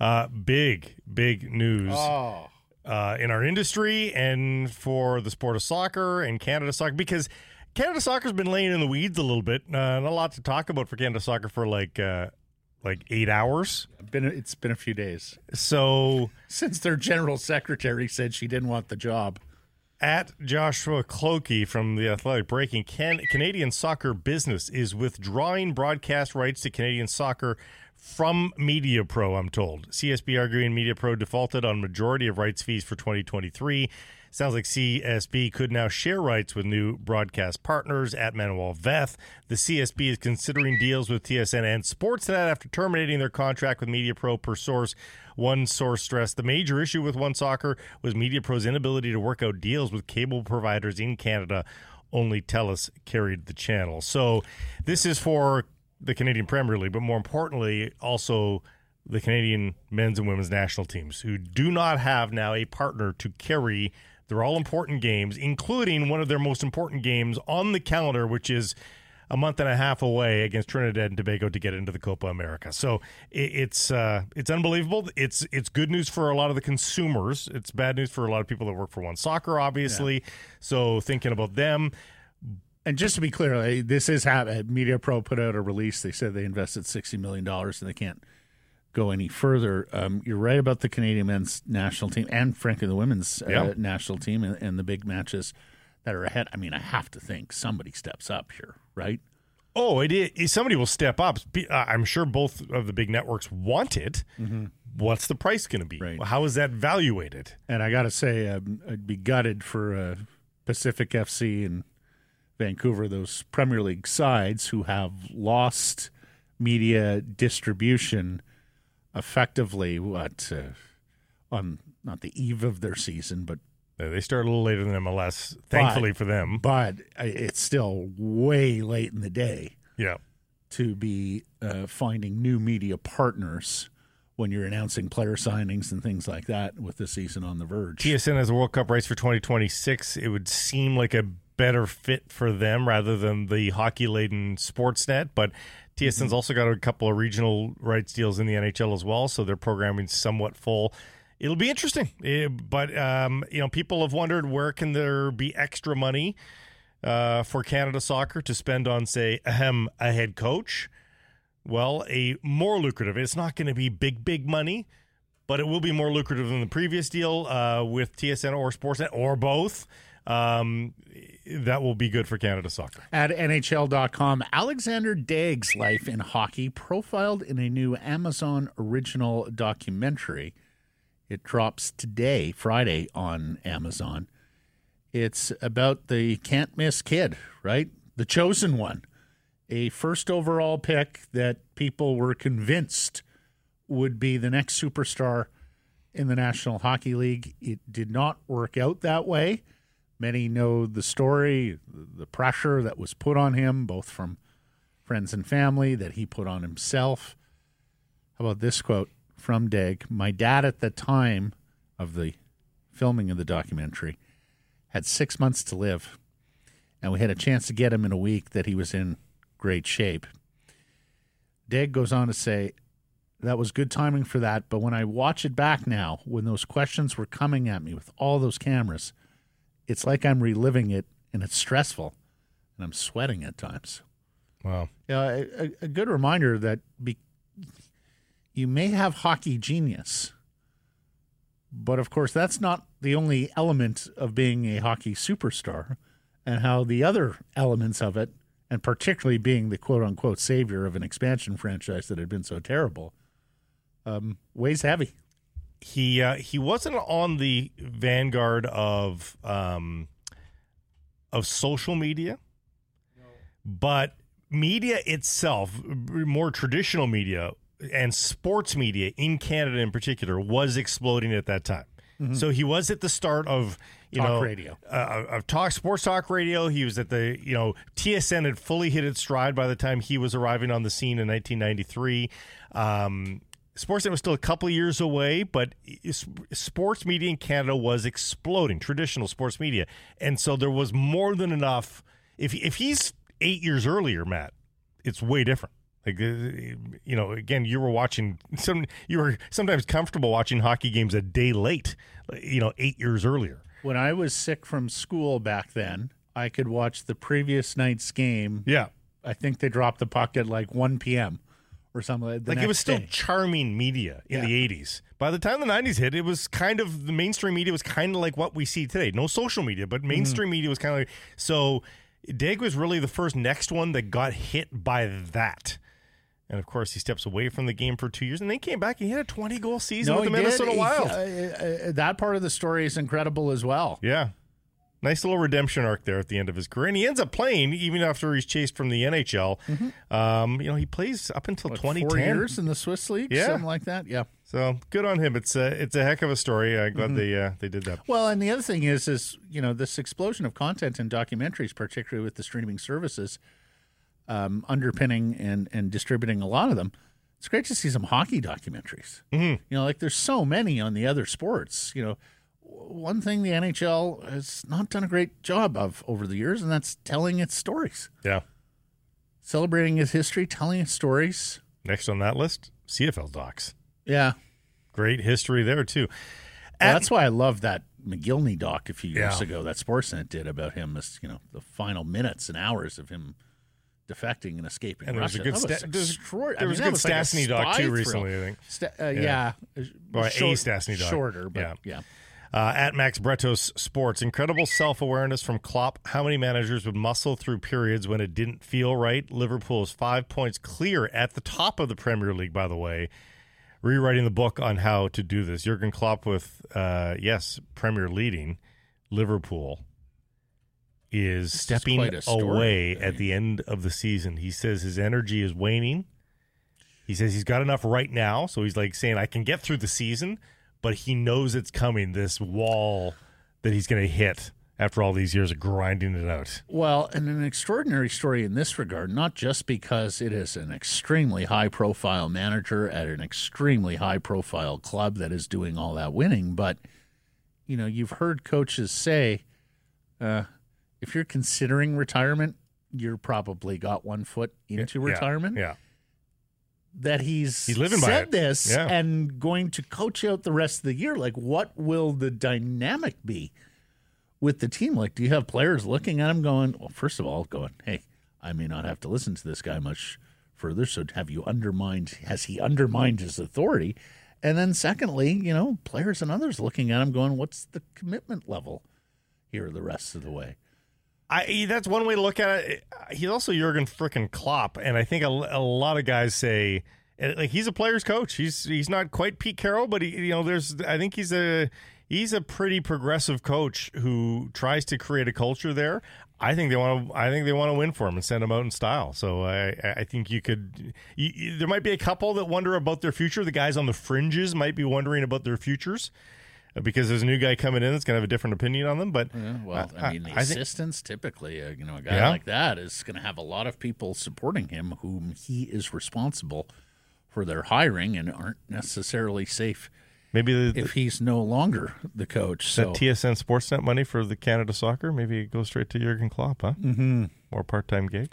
Uh, big, big news Oh. uh, in our industry and for the sport of soccer and Canada soccer because Canada soccer's been laying in the weeds a little bit. Uh, not a lot to talk about for Canada soccer for like uh, like eight hours. Been it's been a few days So since their general secretary said she didn't want the job. At Joshua Kloke from the Athletic Breaking, Can- Canadian Soccer Business is withdrawing broadcast rights to Canadian soccer from Media Pro, I'm told. CSB arguing Media Pro defaulted on majority of rights fees for 2023. Sounds like CSB could now share rights with new broadcast partners at Manuel Veth. The CSB is considering deals with TSN and Sportsnet after terminating their contract with Media Pro per source. One source stressed the major issue with One Soccer was Media Pro's inability to work out deals with cable providers in Canada. Only TELUS carried the channel. So this is for the Canadian Premier League, but more importantly, also the Canadian men's and women's national teams who do not have now a partner to carry their all important games, including one of their most important games on the calendar, which is a month and a half away against Trinidad and Tobago to get into the Copa America. So it's uh, it's unbelievable. It's it's good news for a lot of the consumers. It's bad news for a lot of people that work for One Soccer, obviously. So thinking about them. And just to be clear, eh, this is how uh, Media Pro put out a release. They said they invested sixty million dollars and they can't go any further. Um, you're right about the Canadian men's national team and frankly the women's uh, Yeah. national team and, and the big matches that are ahead. I mean, I have to think somebody steps up here, right? Oh, it is. Somebody will step up. Uh, I'm sure both of the big networks want it. What's the price going to be? Right. How is that valuated? And I got to say, um, I'd be gutted for uh, Pacific FC and Vancouver, those Premier League sides who have lost media distribution effectively. What uh, on not the eve of their season, but Uh, They start a little later than MLS, thankfully for them. but it's still way late in the day Yeah. to be uh, finding new media partners when you're announcing player signings and things like that with the season on the verge. TSN has a World Cup race for 2026. It would seem like a better fit for them rather than the hockey laden Sportsnet. But TSN's also got a couple of regional rights deals in the NHL as well, so their programming's somewhat full. It'll be interesting, Eh, but um, you know, people have wondered where can there be extra money uh, for Canada Soccer to spend on, say, ahem, a head coach. Well, a more lucrative. It's not going to be big, big money, but it will be more lucrative than the previous deal uh, with TSN or Sportsnet or both. Um, that will be good for Canada soccer. At NHL.com, Alexandre Daigle's life in hockey profiled in a new Amazon original documentary. It drops today, Friday, on Amazon. It's about the can't miss kid, right? The chosen one, a first overall pick that people were convinced would be the next superstar in the National Hockey League. It did not work out that way. Many know the story, the pressure that was put on him, both from friends and family, that he put on himself. How about this quote from Daigle? My dad at the time of the filming of the documentary had six months to live, and we had a chance to get him in a week that he was in great shape. Daigle goes on to say, that was good timing for that. But when I watch it back now, when those questions were coming at me with all those cameras, it's like I'm reliving it and it's stressful and I'm sweating at times. Wow. Yeah, a, a good reminder that be, you may have hockey genius, but of course, that's not the only element of being a hockey superstar, and how the other elements of it, and particularly being the quote unquote savior of an expansion franchise that had been so terrible, um, weighs heavy. He uh, he wasn't on the vanguard of um, of social media, but media itself, more traditional media and sports media in Canada in particular, was exploding at that time. So he was at the start of you Talk know radio. uh, of talk sports talk radio. He was at the you know TSN had fully hit its stride by the time he was arriving on the scene in 1993. Um, Sportsnet was still a couple of years away, but sports media in Canada was exploding. Traditional sports media, and so there was more than enough. If if he's eight years earlier, Matt, it's way different. Like uh, you know, again, you were watching some. You were sometimes comfortable watching hockey games a day late. You know, eight years earlier. When I was sick from school back then, I could watch the previous night's game. Yeah, I think they dropped the puck at like 1 p.m. or something like, the like it was still day. charming media in Yeah. the 80s. By the time the 90s hit, it was kind of the mainstream media was kind of like what we see today. No social media, but Mm-hmm. mainstream media was kind of like so Daigle was really the first next one that got hit by that. And of course, he steps away from the game for two years, and then came back. and He had a 20 goal season with the he did. Minnesota He- Wild. uh, uh, that part of the story is incredible as well. yeah, nice little redemption arc there at the end of his career, and he ends up playing even after he's chased from the NHL. Um, you know, he plays up until What, 2010. four years in the Swiss league, Yeah. something like that. Yeah. So good on him. It's a it's a heck of a story. I'm Mm-hmm. glad they uh, they did that. Well, and the other thing is, is you know, this explosion of content and documentaries, particularly with the streaming services, um, underpinning and and distributing a lot of them. It's great to see some hockey documentaries. Mm-hmm. You know, like there's so many on the other sports. You know, one thing the NHL has not done a great job of over the years, and that's telling its stories, Yeah. celebrating its history, telling its stories. Next on that list, CFL docs. Yeah, Great history there too. Well, At- that's why I love that McGillney doc a few years Yeah. ago that Sportsnet did about him. As you know, the final minutes and hours of him defecting and escaping. And there was a good That was sta- there's- extraor- I there was mean, a good like Stastny doc, spy too, thrill. recently, I think. Sta- uh, yeah, Well, a Short- Stastny doc. shorter, but Yeah. yeah. Uh, at Max Bretos Sports, incredible self awareness from Klopp. How many managers would muscle through periods when it didn't feel right? Liverpool is five points clear at the top of the Premier League, by the way. Rewriting the book on how to do this. Jurgen Klopp with, uh, yes, Premier leading. Liverpool is is stepping story. away at the end of the season. He says his energy is waning. He says he's got enough right now, so he's like saying I can get through the season, but he knows it's coming. This wall that he's going to hit after all these years of grinding it out. Well, and an extraordinary story in this regard, not just because it is an extremely high profile manager at an extremely high profile club that is doing all that winning, but you know, you've heard coaches say, uh, if you're considering retirement, you're probably got one foot into Yeah, retirement. Yeah. That he's He's living said this Yeah. and going to coach out the rest of the year. Like, what will the dynamic be? with the team? Like, do you have players looking at him going, well, first of all, going, hey, I may not have to listen to this guy much further. So have you undermined, has he undermined his authority? And then secondly, you know, players and others looking at him going, what's the commitment level here the rest of the way? I that's one way to look at it. He's also Jurgen frickin' Klopp, and I think a, a lot of guys say like he's a player's coach. He's he's not quite Pete Carroll, but he you know there's I think he's a he's a pretty progressive coach who tries to create a culture there. I think they want to. I think they want to win for him and send him out in style. So I, I think you could. You, there might be a couple that wonder about their future. The guys on the fringes might be wondering about their futures because there's a new guy coming in that's going to have a different opinion on them. But Yeah, well, I, mean, the I think- assistants typically, uh, you know, a guy Yeah. like that is going to have a lot of people supporting him whom he is responsible for their hiring and aren't necessarily safe maybe the, if he's no longer the coach. So that TSN Sportsnet money for the Canada Soccer maybe it goes straight to Jurgen Klopp, huh? Mm-hmm. More part time gig.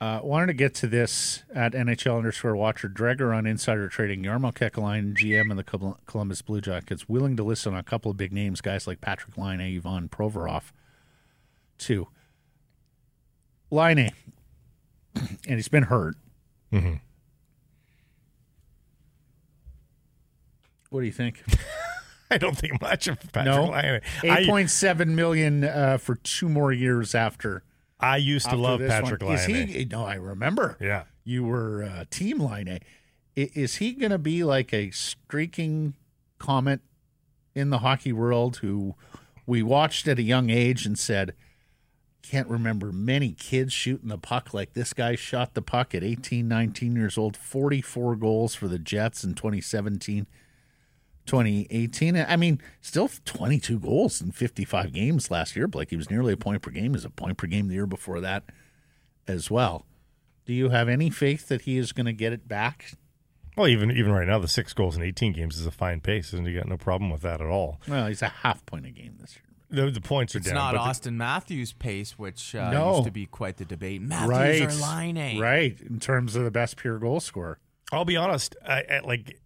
Uh, wanted to get to this at NHL underscore watcher. Dreger on insider trading. Jarmo Kekalainen, GM of the Columbus Blue Jackets, willing to listen on a couple of big names, guys like Patrik Laine, Ivan Provorov, too. Laine, and he's been hurt. Mm-hmm. What do you think? I don't think much of Patrick no, Laine. eight point seven million uh, for two more years after. I used to love Patrick one. Is he? No, I remember. Yeah. you were uh, team line A. Is he going to be like a streaking comet in the hockey world who we watched at a young age and said, can't remember many kids shooting the puck like this guy shot the puck at 18, 19 years old, 44 goals for the Jets in 2017, 2018. I mean, still 22 goals in 55 games last year. Blake, he was nearly a point per game. He was a point per game the year before that as well. Do you have any faith that he is going to get it back? Well, even even right now, the six goals in 18 games is a fine pace, and you got no problem with that at all. Well, he's a half point a game this year. The, the points are It's down. not but the- Auston Matthews' pace, which uh, No. used to be quite the debate. Matthews right, or Laine right. In terms of the best pure goal scorer, I'll be honest. I, I like.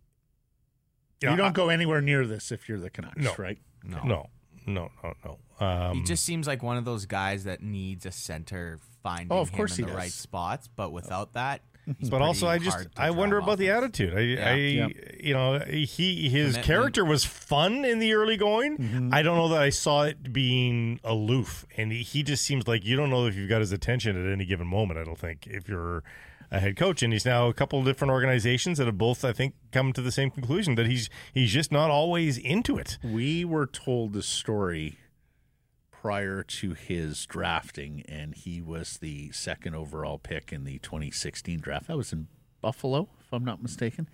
You, know, don't I- go anywhere near this if you're the Canucks, No. right? No. No, no, no, no. Um, He just seems like one of those guys that needs a center finding Oh, of him course in he the right spots, but without that, he's but also, I just I wonder drive about the attitude. I, Yeah. I Yeah. you know, he his Commitment. character was fun in the early going. I don't know that I saw it being aloof, and he, he just seems like you don't know if you've got his attention at any given moment. I don't think if you're a head coach, and he's now a couple of different organizations that have both, I think, come to the same conclusion that he's he's just not always into it. We were told the story prior to his drafting, and he was the second overall pick in the 2016 draft. That was in Buffalo, if I'm not mistaken.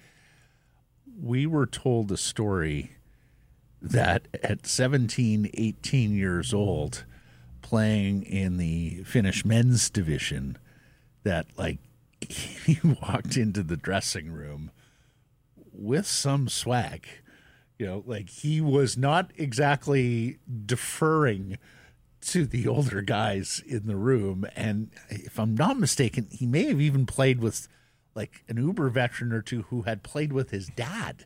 We were told the story that at 17, 18 years old, playing in the Finnish men's division, that like he walked into the dressing room with some swag. You know, like he was not exactly deferring to the older guys in the room. And if I'm not mistaken, he may have even played with like an Uber veteran or two who had played with his dad.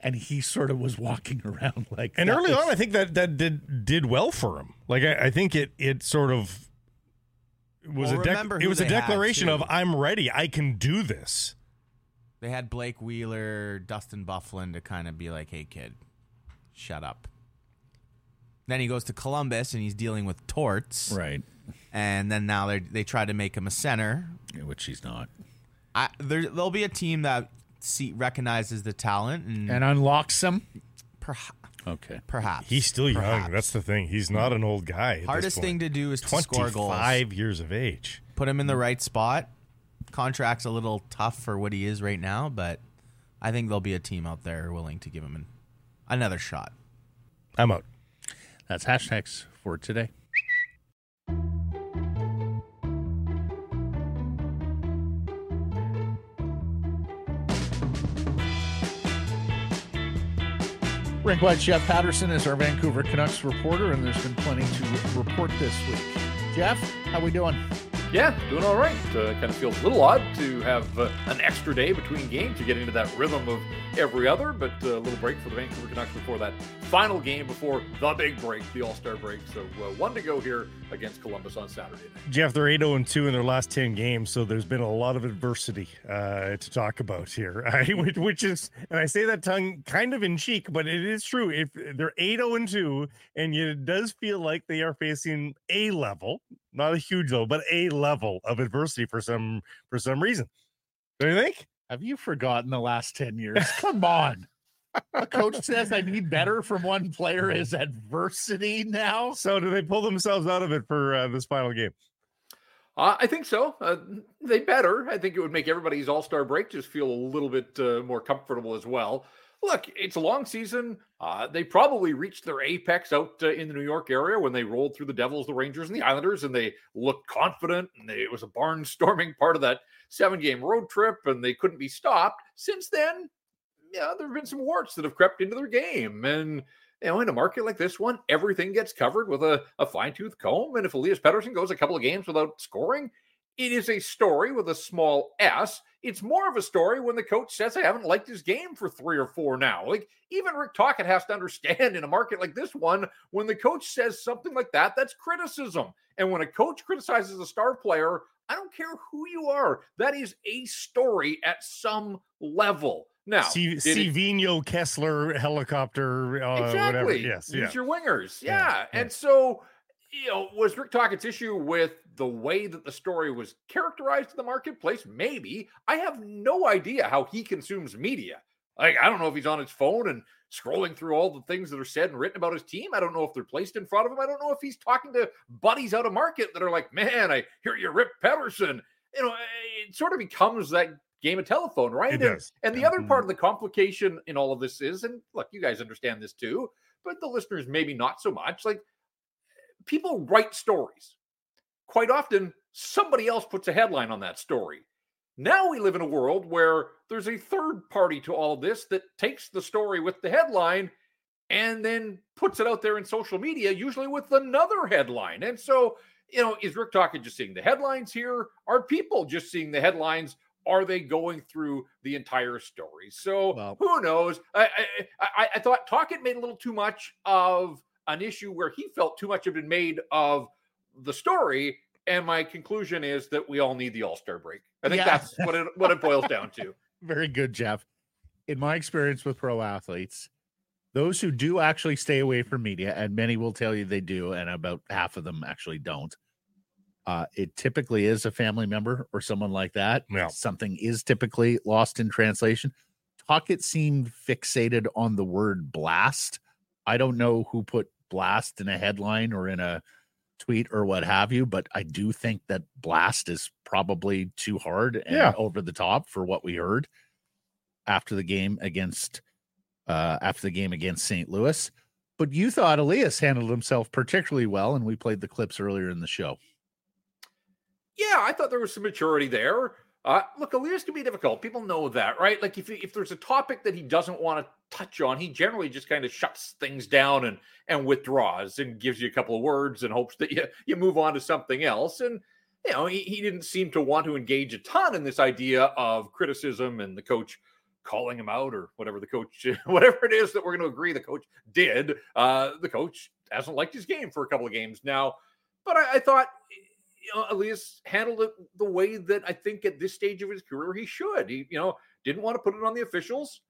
And he sort of was walking around like And early on, I think that that did did well for him. Like I, I think it it sort of was Well, a dec- it was a declaration of I'm ready. I can do this. They had Blake Wheeler, Dustin Byfuglien to kind of be like, "Hey, kid, shut up." Then he goes to Columbus and he's dealing with torts, right, and then now they they try to make him a center. which he's not, I, there, there'll be a team that see, recognizes the talent and, and unlocks him. perha- Okay, perhaps He's still young. That's the thing. He's not an old guy. hardest thing to do is to score goals. 25 years of age. Put him in the right spot. Contract's a little tough for what he is right now, but I think there'll be a team out there willing to give him an, another shot. I'm out. that's hashtags for today. Rink Wide Jeff Paterson is our Vancouver Canucks reporter, and there's been plenty to report this week. Jeff, how we doing? Yeah, doing all right. Uh, kind of feels a little odd to have uh, an extra day between games to get into that rhythm of every other, but uh, a little break for the Vancouver Canucks before that final game before the big break, the All Star break. So uh, one to go here against Columbus on Saturday night. Jeff, they're 8 0 2 in their last 10 games, so there's been a lot of adversity uh, to talk about here. Which, is, and I say that tongue kind of in cheek, but it is true. If they're 8 0 2, and yet it does feel like they are facing a level, not a huge level, but a level of adversity for some for some reason. Do you think? Have you forgotten the last 10 years? Come on. A coach says I need better from one player is adversity now. So do they pull themselves out of it for uh, this final game? Uh, I think so. Uh, they better. I think it would make everybody's All Star break just feel a little bit uh, more comfortable as well. Look, it's a long season. Uh, they probably reached their apex out uh, in the New York area when they rolled through the Devils, the Rangers, and the Islanders, and they looked confident. And they, it was a barnstorming part of that seven game road trip, and they couldn't be stopped. Since then, yeah, there have been some warts that have crept into their game. And, you know, in a market like this one, everything gets covered with a, a fine tooth comb. And if Elias Pettersson goes a couple of games without scoring, it is a story with a small s. It's more of a story when the coach says, I haven't liked his game for three or four now. Like, even Rick Tocchet has to understand in a market like this one, when the coach says something like that, that's criticism. And when a coach criticizes a star player, I don't care who you are, that is a story at some level. Now, C- Kesler helicopter, uh, exactly. whatever. Yes, Use yeah. your wingers. Yeah. Yeah, yeah. And so, you know, was Rick Tocchet's issue with the way that the story was characterized in the marketplace? Maybe. I have no idea how he consumes media. Like, I don't know if he's on his phone and scrolling through all the things that are said and written about his team. I don't know if they're placed in front of him. I don't know if he's talking to buddies out of market that are like, man, I hear you rip Pettersson. You know, it sort of becomes that game of telephone, right? It and, does. and the other part mm-hmm. of the complication in all of this is, and look, you guys understand this too, but the listeners maybe not so much. Like people write stories. Quite often, somebody else puts a headline on that story. Now we live in a world where there's a third party to all of this that takes the story with the headline and then puts it out there in social media, usually with another headline. And so, you know, is Rick Tocchet just seeing the headlines here? Are people just seeing the headlines? Are they going through the entire story? So Well- who knows? I, I, I, I thought Tocchet made a little too much of an issue where he felt too much had been made of the story. And my conclusion is that we all need the All Star break. I think Yeah. that's what it what it boils down to. Very good, Jeff. In my experience with pro athletes, those who do actually stay away from media, and many will tell you they do, and about half of them actually don't. Uh, it typically is a family member or someone like that. Yeah. Something is typically lost in translation. Tocchet seemed fixated on the word blast. I don't know who put blast in a headline or in a tweet or what have you, but I do think that blast is probably too hard and Yeah. over the top for what we heard after the game against uh after the game against St. Louis. But you thought Elias handled himself particularly well, and we played the clips earlier in the show. Yeah, I thought there was some maturity there. Uh, look, Elias can be difficult. People know that, right? Like if if there's a topic that he doesn't want to touch on, he generally just kind of shuts things down and and withdraws and gives you a couple of words and hopes that you you move on to something else. And you know, he, he didn't seem to want to engage a ton in this idea of criticism and the coach calling him out or whatever the coach whatever it is that we're going to agree the coach did. Uh, the coach hasn't liked his game for a couple of games now, but I, I thought you know, Elias handled it the way that I think at this stage of his career he should. He, you know, didn't want to put it on the officials.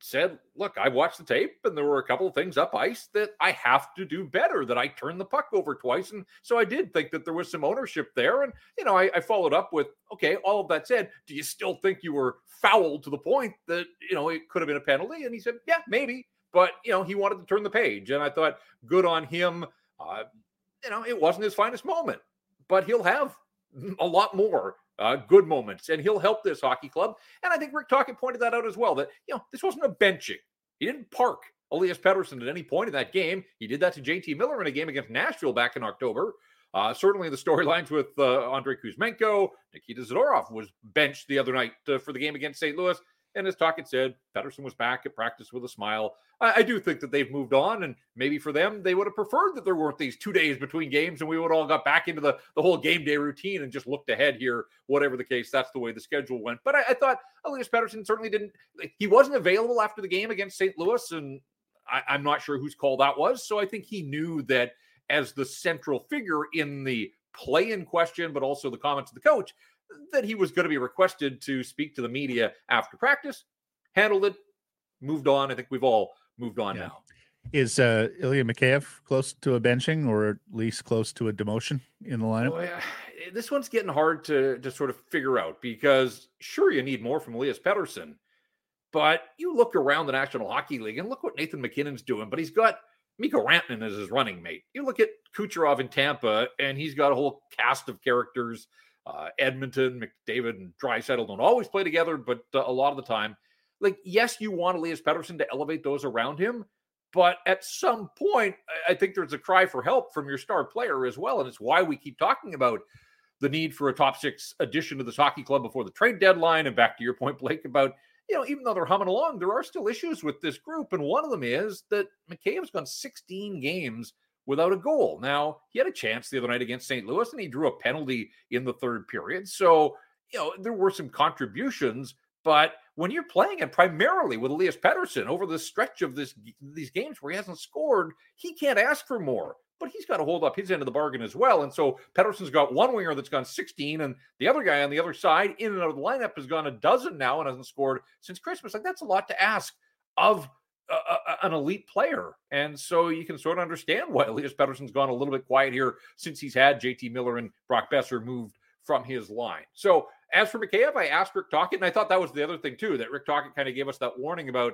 Said, "Look, I watched the tape, and there were a couple of things up ice that I have to do better. That I turned the puck over twice, and so I did think that there was some ownership there. And you know, I, I followed up with, okay, all of that said, do you still think you were fouled to the point that you know it could have been a penalty? And he said, yeah, maybe, but you know, he wanted to turn the page, and I thought, good on him. Uh, you know, it wasn't his finest moment but he'll have a lot more uh, good moments, and he'll help this hockey club. And I think Rick Tocchet pointed that out as well. That you know this wasn't a benching. He didn't park Elias Pettersson at any point in that game. He did that to JT Miller in a game against Nashville back in October. Uh, certainly, the storylines with uh, Andrei Kuzmenko, Nikita Zadorov was benched the other night uh, for the game against St. Louis. And as Tocchet said, Pettersson was back at practice with a smile. I, I do think that they've moved on, and maybe for them, they would have preferred that there weren't these two days between games, and we would all got back into the, the whole game day routine and just looked ahead here. Whatever the case, that's the way the schedule went. But I, I thought Elias Pettersson certainly didn't. He wasn't available after the game against St. Louis, and I, I'm not sure whose call that was. So I think he knew that as the central figure in the play in question, but also the comments of the coach, that he was going to be requested to speak to the media after practice. Handled it, moved on. I think we've all moved on Yeah. now. Is uh, Ilya Mikheyev close to a benching or at least close to a demotion in the lineup? Well, eh, this one's getting hard to to sort of figure out because sure you need more from Elias Pettersson, but you look around the National Hockey League and look what Nathan MacKinnon's doing, but he's got Mikko Rantanen as his running mate. You look at Kucherov in Tampa, and he's got a whole cast of characters. Uh, Edmonton, McDavid, and Draisaitl don't always play together, but uh, a lot of the time, like yes, you want Elias Pettersson to elevate those around him, but at some point, I think there's a cry for help from your star player as well, and it's why we keep talking about the need for a top six addition to this hockey club before the trade deadline. And back to your point, Blake, about you know, even though they're humming along, there are still issues with this group. And one of them is that Mikheyev's gone 16 games without a goal. Now, he had a chance the other night against St. Louis and he drew a penalty in the third period. So, you know, there were some contributions, but when you're playing it primarily with Elias Pettersson over the stretch of this these games where he hasn't scored, he can't ask for more but he's got to hold up his end of the bargain as well. And so Pettersson's got one winger that's gone 16, and the other guy on the other side, in and out of the lineup, has gone a dozen now and hasn't scored since Christmas. Like that's a lot to ask of an elite player. And so you can sort of understand why Elias Pettersson's gone a little bit quiet here since he's had JT Miller and Brock Boeser moved from his line. So as for Mikheyev, I asked Rick Tocchet, and I thought that was the other thing too, that Rick Tocchet kind of gave us that warning about,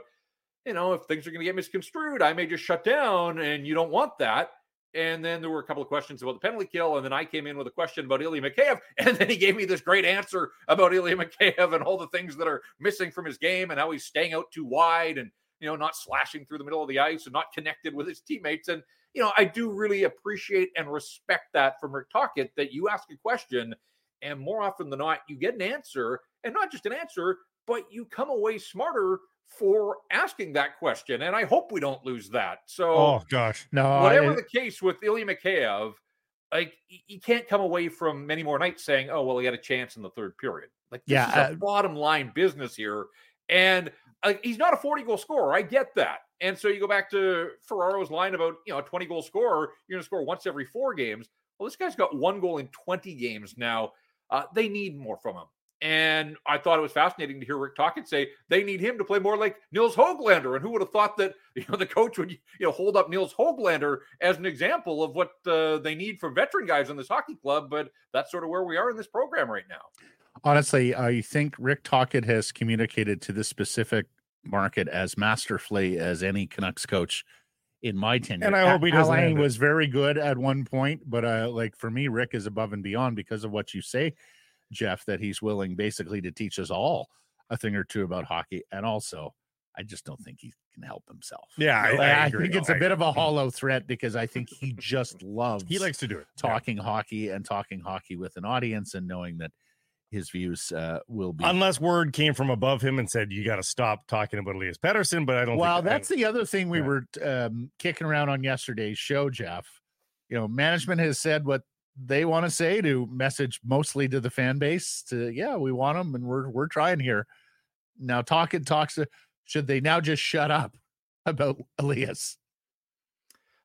you know, if things are going to get misconstrued, I may just shut down, and you don't want that. And then there were a couple of questions about the penalty kill. And then I came in with a question about Ilya Mikheyev. And then he gave me this great answer about Ilya Mikheyev and all the things that are missing from his game and how he's staying out too wide and, you know, not slashing through the middle of the ice and not connected with his teammates. And, you know, I do really appreciate and respect that from Rick that you ask a question and more often than not, you get an answer and not just an answer, but you come away smarter for asking that question. And I hope we don't lose that. So, oh gosh, no. Whatever I, the case with Ilya Mikheyev, like you can't come away from many more nights saying, "Oh, well, he had a chance in the third period." Like, yeah, uh, bottom line business here. And uh, he's not a 40 goal scorer. I get that. And so you go back to Ferraro's line about, you know, a 20 goal scorer, you're going to score once every four games. Well, this guy's got one goal in 20 games now. Uh, they need more from him. And I thought it was fascinating to hear Rick Tocchet say they need him to play more like Nils Hoglander. And who would have thought that you know the coach would you know hold up Nils Hoglander as an example of what uh, they need from veteran guys in this hockey club? But that's sort of where we are in this program right now. Honestly, I think Rick Tocchet has communicated to this specific market as masterfully as any Canucks coach in my tenure. And I hope he doesn't. Alain was very good at one point, but uh, like for me, Rick is above and beyond because of what you say Jeff, that he's willing basically to teach us all a thing or two about hockey. And also, I just don't think he can help himself. Yeah, I, I, I think it's a bit of a hollow threat because I think he just loves he likes to do it talking yeah. hockey and talking hockey with an audience and knowing that his views uh, will be unless word came from above him and said you got to stop talking about Elias Pettersson. But I don't. Well, that's the other thing we yeah. were um, kicking around on yesterday's show, Jeff. You know, management has said what they want to say to message mostly to the fan base to yeah we want them and we're we're trying here now talking talks should they now just shut up about elias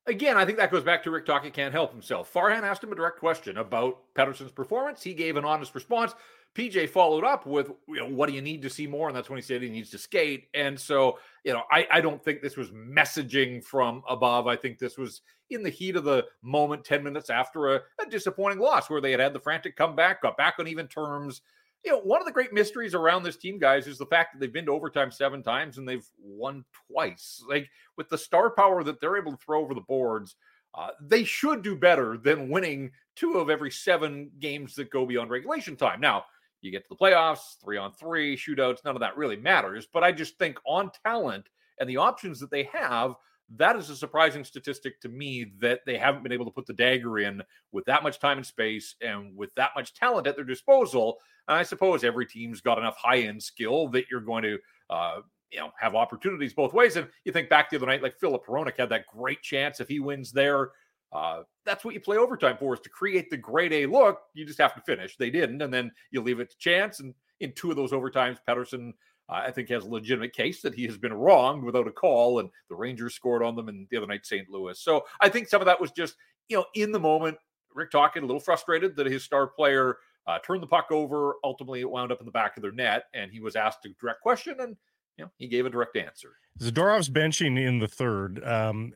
again i think that goes back to rick Tocchet can't help himself farhan asked him a direct question about pettersson's performance he gave an honest response PJ followed up with, you know, what do you need to see more? And that's when he said he needs to skate. And so, you know, I, I don't think this was messaging from above. I think this was in the heat of the moment, 10 minutes after a, a disappointing loss where they had had the frantic comeback, got back on even terms. You know, one of the great mysteries around this team, guys, is the fact that they've been to overtime seven times and they've won twice. Like with the star power that they're able to throw over the boards, uh, they should do better than winning two of every seven games that go beyond regulation time. Now, you get to the playoffs, three on three, shootouts, none of that really matters. But I just think on talent and the options that they have, that is a surprising statistic to me that they haven't been able to put the dagger in with that much time and space and with that much talent at their disposal. And I suppose every team's got enough high end skill that you're going to, uh, you know, have opportunities both ways. And you think back the other night, like Filip Hronek had that great chance if he wins there. Uh, that's what you play overtime for is to create the grade A look. You just have to finish. They didn't, and then you leave it to chance. And in two of those overtimes, Pettersson, uh, I think, has a legitimate case that he has been wronged without a call, and the Rangers scored on them, and the other night St. Louis. So I think some of that was just you know in the moment. Rick talking a little frustrated that his star player uh, turned the puck over. Ultimately, it wound up in the back of their net, and he was asked a direct question, and you know he gave a direct answer. Zadorov's benching in the third. Um,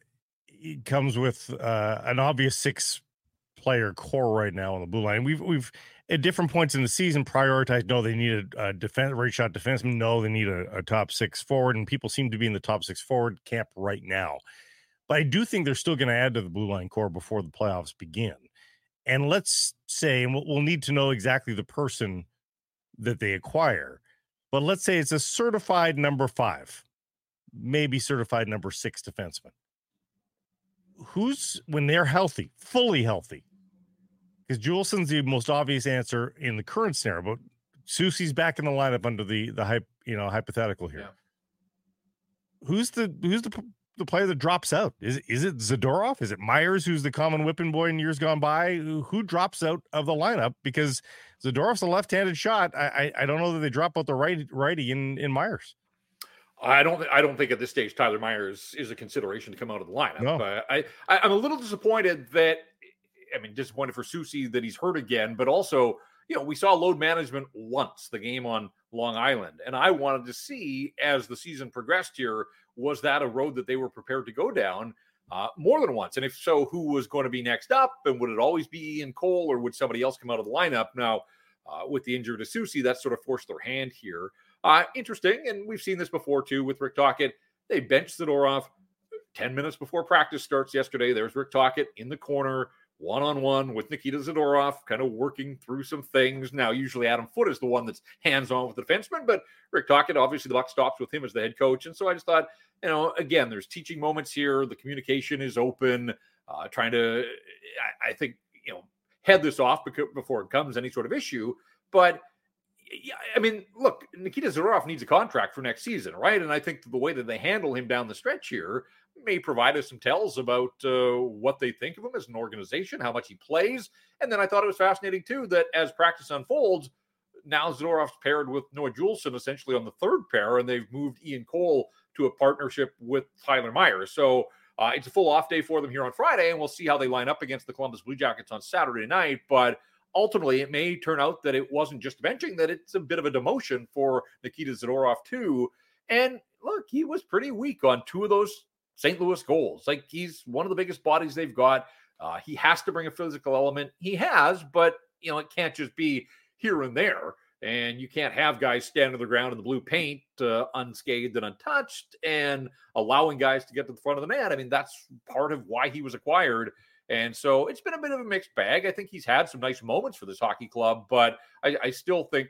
comes with uh, an obvious six player core right now on the blue line. We've we've at different points in the season prioritized. No, they need a, a defense, right shot defenseman. No, they need a, a top six forward, and people seem to be in the top six forward camp right now. But I do think they're still going to add to the blue line core before the playoffs begin. And let's say, and we'll, we'll need to know exactly the person that they acquire. But let's say it's a certified number five, maybe certified number six defenseman. Who's when they're healthy, fully healthy? Because Juulsen's the most obvious answer in the current scenario, but Soucy's back in the lineup under the the hype, you know, hypothetical here. Yeah. Who's the who's the the player that drops out? Is is it Zadorov? Is it Myers, who's the common whipping boy in years gone by? Who, who drops out of the lineup because Zadorov's a left-handed shot? I, I I don't know that they drop out the right righty in in Myers. I don't. I don't think at this stage Tyler Myers is a consideration to come out of the lineup. No. Uh, I, I I'm a little disappointed that. I mean, disappointed for Soucy that he's hurt again, but also, you know, we saw load management once the game on Long Island, and I wanted to see as the season progressed here, was that a road that they were prepared to go down uh, more than once? And if so, who was going to be next up, and would it always be Ian Cole, or would somebody else come out of the lineup? Now, uh, with the injury to Soucy, that sort of forced their hand here. Uh, interesting, and we've seen this before too with Rick Tocchet. They benched Zadorov 10 minutes before practice starts yesterday. There's Rick Tocchet in the corner, one on one with Nikita Zadorov, kind of working through some things. Now, usually Adam Foote is the one that's hands on with the defenseman, but Rick Tocchet, obviously, the buck stops with him as the head coach. And so I just thought, you know, again, there's teaching moments here. The communication is open, uh, trying to, I, I think, you know, head this off before it comes any sort of issue. But yeah, I mean, look, Nikita Zadorov needs a contract for next season, right? And I think the way that they handle him down the stretch here may provide us some tells about uh, what they think of him as an organization, how much he plays. And then I thought it was fascinating too that as practice unfolds, now Zadorov's paired with Noah Juulsen essentially on the third pair, and they've moved Ian Cole to a partnership with Tyler Myers. So uh, it's a full off day for them here on Friday, and we'll see how they line up against the Columbus Blue Jackets on Saturday night. But ultimately, it may turn out that it wasn't just benching, that it's a bit of a demotion for Nikita Zadorov, too. And look, he was pretty weak on two of those St. Louis goals. Like he's one of the biggest bodies they've got. Uh, he has to bring a physical element. He has, but you know, it can't just be here and there. And you can't have guys stand on the ground in the blue paint uh, unscathed and untouched and allowing guys to get to the front of the net. I mean, that's part of why he was acquired. And so it's been a bit of a mixed bag. I think he's had some nice moments for this hockey club, but I, I still think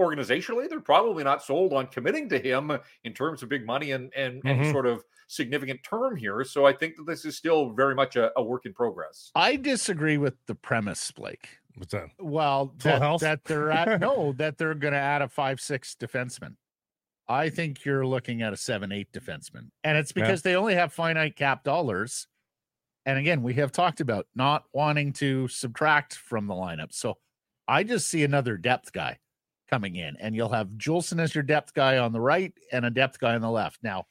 organizationally they're probably not sold on committing to him in terms of big money and and Mhm. any sort of significant term here. So I think that this is still very much a, a work in progress. I disagree with the premise, Blake. What's that? Well, Full that, health? that they're at no, that they're going to add a five six defenseman. I think you're looking at a seven eight defenseman, and it's Yeah. because they only have finite cap dollars. And again, we have talked about not wanting to subtract from the lineup. So I just see another depth guy coming in, and you'll have Juulsen as your depth guy on the right and a depth guy on the left. Now,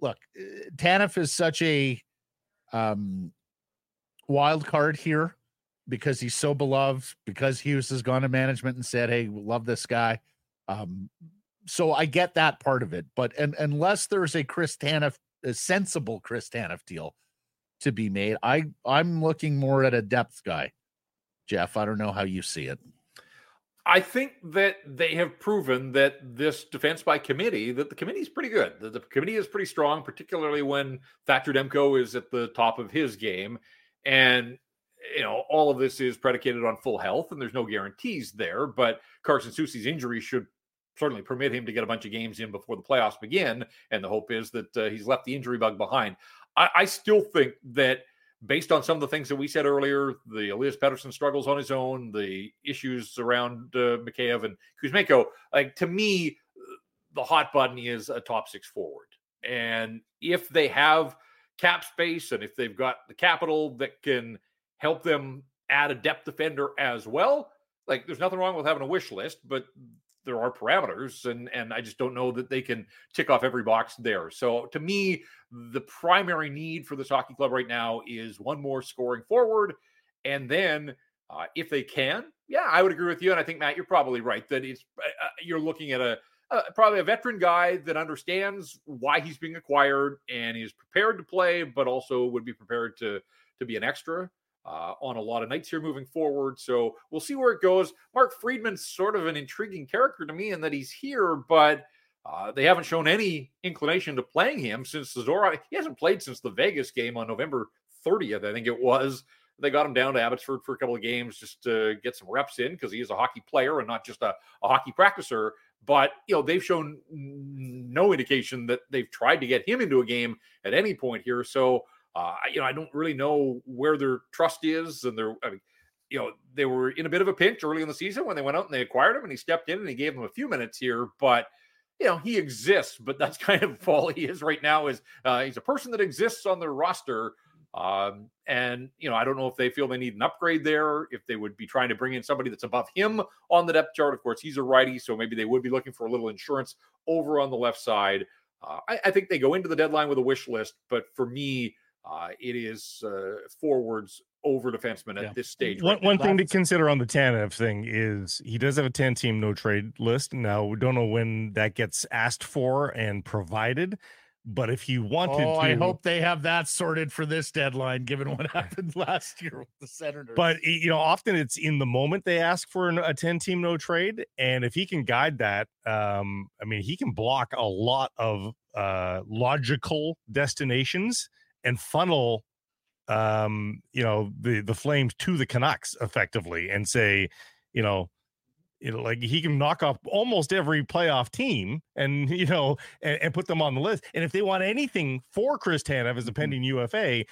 look, uh, Tanev is such a um, wild card here because he's so beloved, because Hughes has gone to management and said, Hey, love this guy. Um, so I get that part of it. But and, unless there's a Chris Tanev, a sensible Chris Tanev deal to be made, I I'm looking more at a depth guy. Jeff, I don't know how you see it. I think that they have proven that this defense by committee, that the committee is pretty good. That the committee is pretty strong, particularly when Thatcher Demko is at the top of his game. And, you know, all of this is predicated on full health, and there's no guarantees there. But Carson Soucy's injury should certainly permit him to get a bunch of games in before the playoffs begin. And the hope is that uh, he's left the injury bug behind. I, I still think that based on some of the things that we said earlier, the Elias Pettersson struggles on his own, the issues around uh, Mikheyev and Kuzmenko, like to me, the hot button is a top six forward. And if they have cap space and if they've got the capital that can help them add a depth defender as well, like there's nothing wrong with having a wish list, but there are parameters and and I just don't know that they can tick off every box there. So to me, the primary need for this hockey club right now is one more scoring forward, and then uh, if they can, yeah, I would agree with you, and I think Matt, you're probably right that it's uh, you're looking at a uh, probably a veteran guy that understands why he's being acquired and is prepared to play, but also would be prepared to to be an extra. Uh, on a lot of nights here moving forward. So we'll see where it goes. Mark Friedman's sort of an intriguing character to me in that he's here, but uh, they haven't shown any inclination to playing him since the Zora. He hasn't played since the Vegas game on November 30th, I think it was. They got him down to Abbotsford for a couple of games just to get some reps in because he is a hockey player and not just a, a hockey practicer. But you know they've shown no indication that they've tried to get him into a game at any point here. So uh, you know I don't really know where their trust is, and their I mean, you know they were in a bit of a pinch early in the season when they went out and they acquired him, and he stepped in and he gave them a few minutes here, but you know he exists but that's kind of all he is right now is uh, he's a person that exists on their roster um, and you know i don't know if they feel they need an upgrade there if they would be trying to bring in somebody that's above him on the depth chart. Of course he's a righty so maybe they would be looking for a little insurance over on the left side. Uh, I, I, think they go into the deadline with a wish list but for me uh, it is uh, forwards over defenseman at yeah. this stage. One, right one thing to consider on the Tanev thing is he does have a 10 team no trade list. Now, we don't know when that gets asked for and provided. But if he wanted oh, to, I hope they have that sorted for this deadline, given what happened last year with the Senators. But you know, often it's in the moment they ask for an, a ten-team no trade, and if he can guide that, um, I mean, he can block a lot of uh, logical destinations and funnel um, you know, the the Flames to the Canucks effectively and say, you know, you know, like he can knock off almost every playoff team and you know and, and put them on the list. And if they want anything for Chris Tanev as a mm-hmm. pending UFA,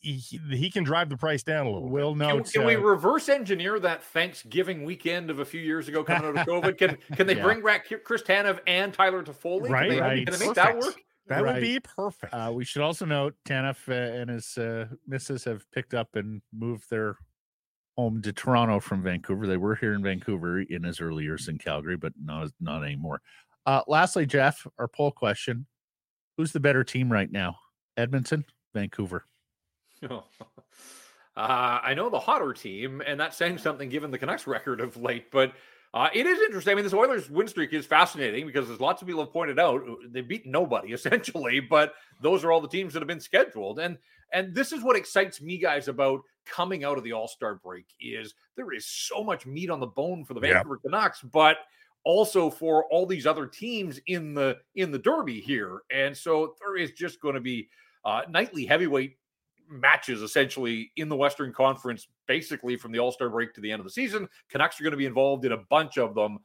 he, he, can drive the price down a little. Will no? Can, can we reverse engineer that Thanksgiving weekend of a few years ago coming out of COVID? Can can they yeah. bring back Chris Tanev and Tyler Toffoli? Right, can they, right. Can they make Perfect. that work? That right. would be perfect. Uh, we should also note Tanev uh, and his uh, missus have picked up and moved their home to Toronto from Vancouver. They were here in Vancouver in his early years in Calgary, but not not anymore. Uh, lastly, Jeff, our poll question: Who's the better team right now? Edmonton, Vancouver. uh, I know the hotter team, and that's saying something given the Canucks record of late. But uh, it is interesting. I mean, this Oilers win streak is fascinating because there's lots of people have pointed out they beat nobody essentially, but those are all the teams that have been scheduled. And and this is what excites me, guys, about coming out of the All Star break is there is so much meat on the bone for the Vancouver yeah. Canucks, but also for all these other teams in the in the Derby here. And so there is just going to be uh, nightly heavyweight matches essentially in the Western Conference, basically from the All Star break to the end of the season. Canucks are going to be involved in a bunch of them.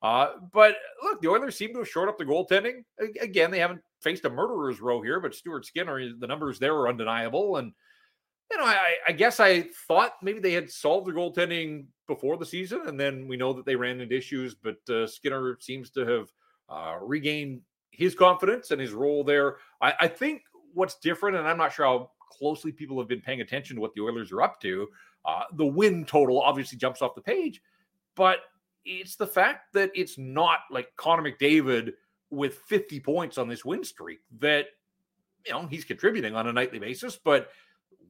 Uh, but look, the Oilers seem to have shored up the goaltending. Again, they haven't faced a murderer's row here, but Stuart Skinner, the numbers there are undeniable. And, you know, I, I guess I thought maybe they had solved the goaltending before the season. And then we know that they ran into issues, but uh, Skinner seems to have uh, regained his confidence and his role there. I, I think what's different, and I'm not sure how closely people have been paying attention to what the Oilers are up to. Uh, the win total obviously jumps off the page, but it's the fact that it's not like Connor McDavid with 50 points on this win streak that you know he's contributing on a nightly basis. But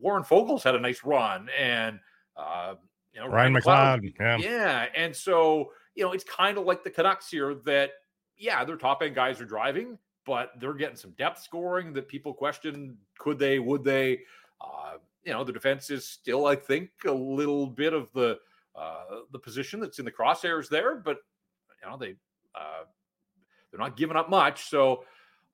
Warren Foegele's had a nice run, and uh, you know Ryan, Ryan McLeod, yeah, yeah, and so you know it's kind of like the Canucks here that yeah, their top end guys are driving, but they're getting some depth scoring that people question could they, would they? Uh, you know, the defense is still, I think, a little bit of the uh, the position that's in the crosshairs there, but you know they uh, they're not giving up much. So,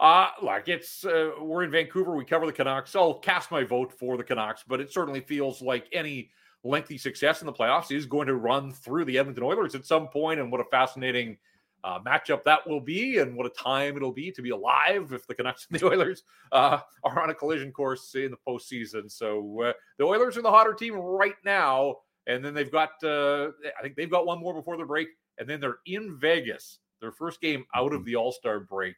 uh, like it's uh, we're in Vancouver, we cover the Canucks. I'll cast my vote for the Canucks, but it certainly feels like any lengthy success in the playoffs is going to run through the Edmonton Oilers at some point. point, and what a fascinating uh, matchup that will be, and what a time it'll be to be alive if the Canucks and the Oilers uh, are on a collision course in the postseason. So uh, the Oilers are the hotter team right now, and then they've got uh, I think they've got one more before the break, and then they're in Vegas, their first game out of mm-hmm. the All Star break,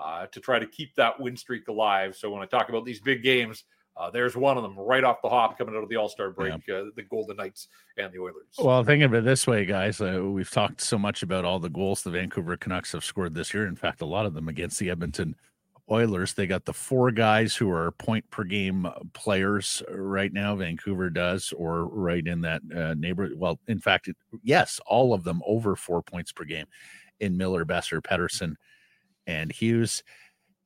uh, to try to keep that win streak alive. So when I talk about these big games. Uh, there's one of them right off the hop coming out of the All Star break, yeah. uh, the Golden Knights and the Oilers. Well, think of it this way, guys. Uh, we've talked so much about all the goals the Vancouver Canucks have scored this year. In fact, a lot of them against the Edmonton Oilers. They got the four guys who are point per game players right now. Vancouver does, or right in that uh, neighborhood. Well, in fact, it, yes, all of them over four points per game in Miller, Boeser, Pettersson, and Hughes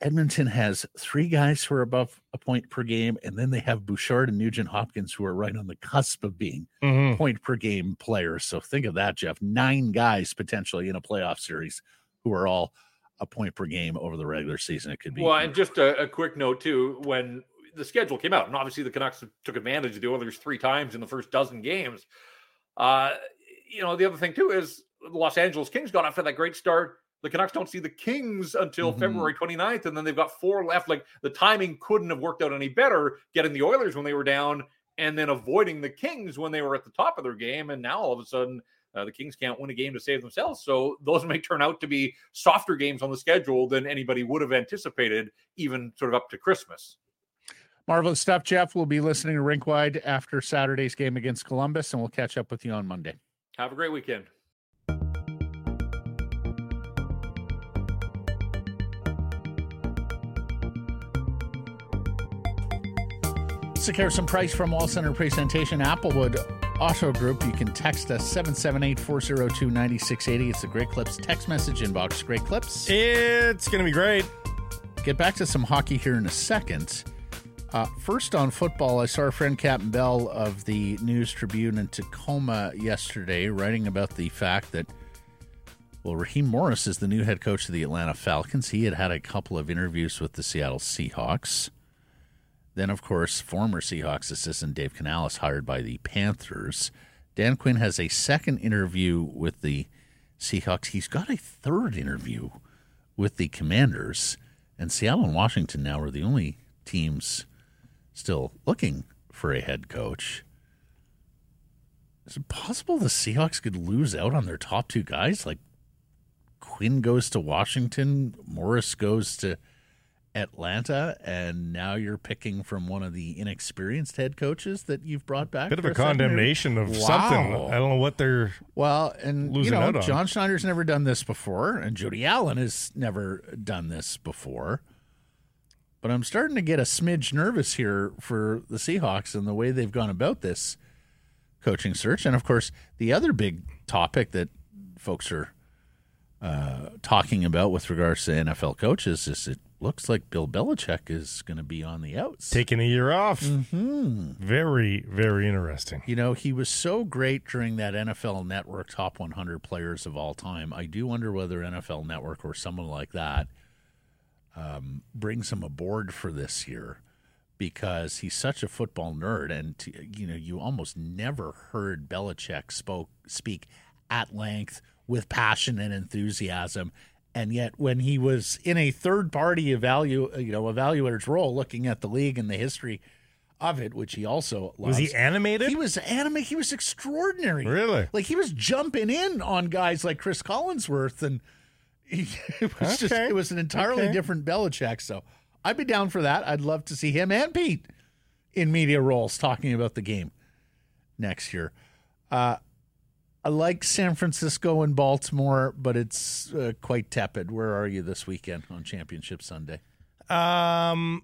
Edmonton has three guys who are above a point per game, and then they have Bouchard and Nugent Hopkins who are right on the cusp of being Mhm. point per game players. So think of that, Jeff. Nine guys potentially in a playoff series who are all a point per game over the regular season. It could be Well, and just a, a quick note too, when the schedule came out, and obviously the Canucks took advantage of the Oilers three times in the first dozen games. Uh, you know, the other thing too is the Los Angeles Kings got off to that great start. The Canucks don't see the Kings until Mhm. February 29th, and then they've got four left. Like the timing couldn't have worked out any better, getting the Oilers when they were down and then avoiding the Kings when they were at the top of their game. And now all of a sudden, uh, the Kings can't win a game to save themselves. So those may turn out to be softer games on the schedule than anybody would have anticipated, even sort of up to Christmas. marvelous stuff. Jeff We'll be listening to Rink Wide after Saturday's game against Columbus, and we'll catch up with you on Monday. Have a great weekend. Let's take some price from Wall Center Presentation, Applewood Auto Group. You can text us 778 402 9680. It's the Great Clips text message inbox. Great Clips. It's going to be great. Get back to some hockey here in a second. Uh, first on football, I saw our friend Captain Bell of the News Tribune in Tacoma yesterday writing about the fact that, well, Raheem Morris is the new head coach of the Atlanta Falcons. He had had a couple of interviews with the Seattle Seahawks. Then, of course, former Seahawks assistant Dave Canales hired by the Panthers. Dan Quinn has a second interview with the Seahawks. He's got a third interview with the Commanders. And Seattle and Washington now are the only teams still looking for a head coach. Is it possible the Seahawks could lose out on their top two guys? Like Quinn goes to Washington, Morris goes to Atlanta, and now you're picking from one of the inexperienced head coaches that you've brought back. Bit of for a condemnation of Wow. something. I don't know what they're. Well, and you know. John Schneider's never done this before, and Jody Allen has never done this before. But I'm starting to get a smidge nervous here for the Seahawks and the way they've gone about this coaching search. And of course, the other big topic that folks are uh, talking about with regards to NFL coaches is it looks like Bill Belichick is going to be on the outs. Taking a year off. Mm-hmm. Very, very interesting. You know, he was so great during that NFL Network top 100 players of all time. I do wonder whether NFL Network or someone like that um, brings him aboard for this year because he's such a football nerd. And, you know, you almost never heard Belichick spoke, speak at length with passion and enthusiasm. And yet, when he was in a third party evalu- you know, evaluator's role, looking at the league and the history of it, which he also Was he animated? he was anime. He was extraordinary. Really? Like he was jumping in on guys like Cris Collinsworth, and he, it was just it was an entirely Okay. different Belichick. So I'd be down for that. I'd love to see him and Pete in media roles talking about the game next year. Uh, I like San Francisco and Baltimore, but it's uh, quite tepid. Where are you this weekend on Championship Sunday? Um,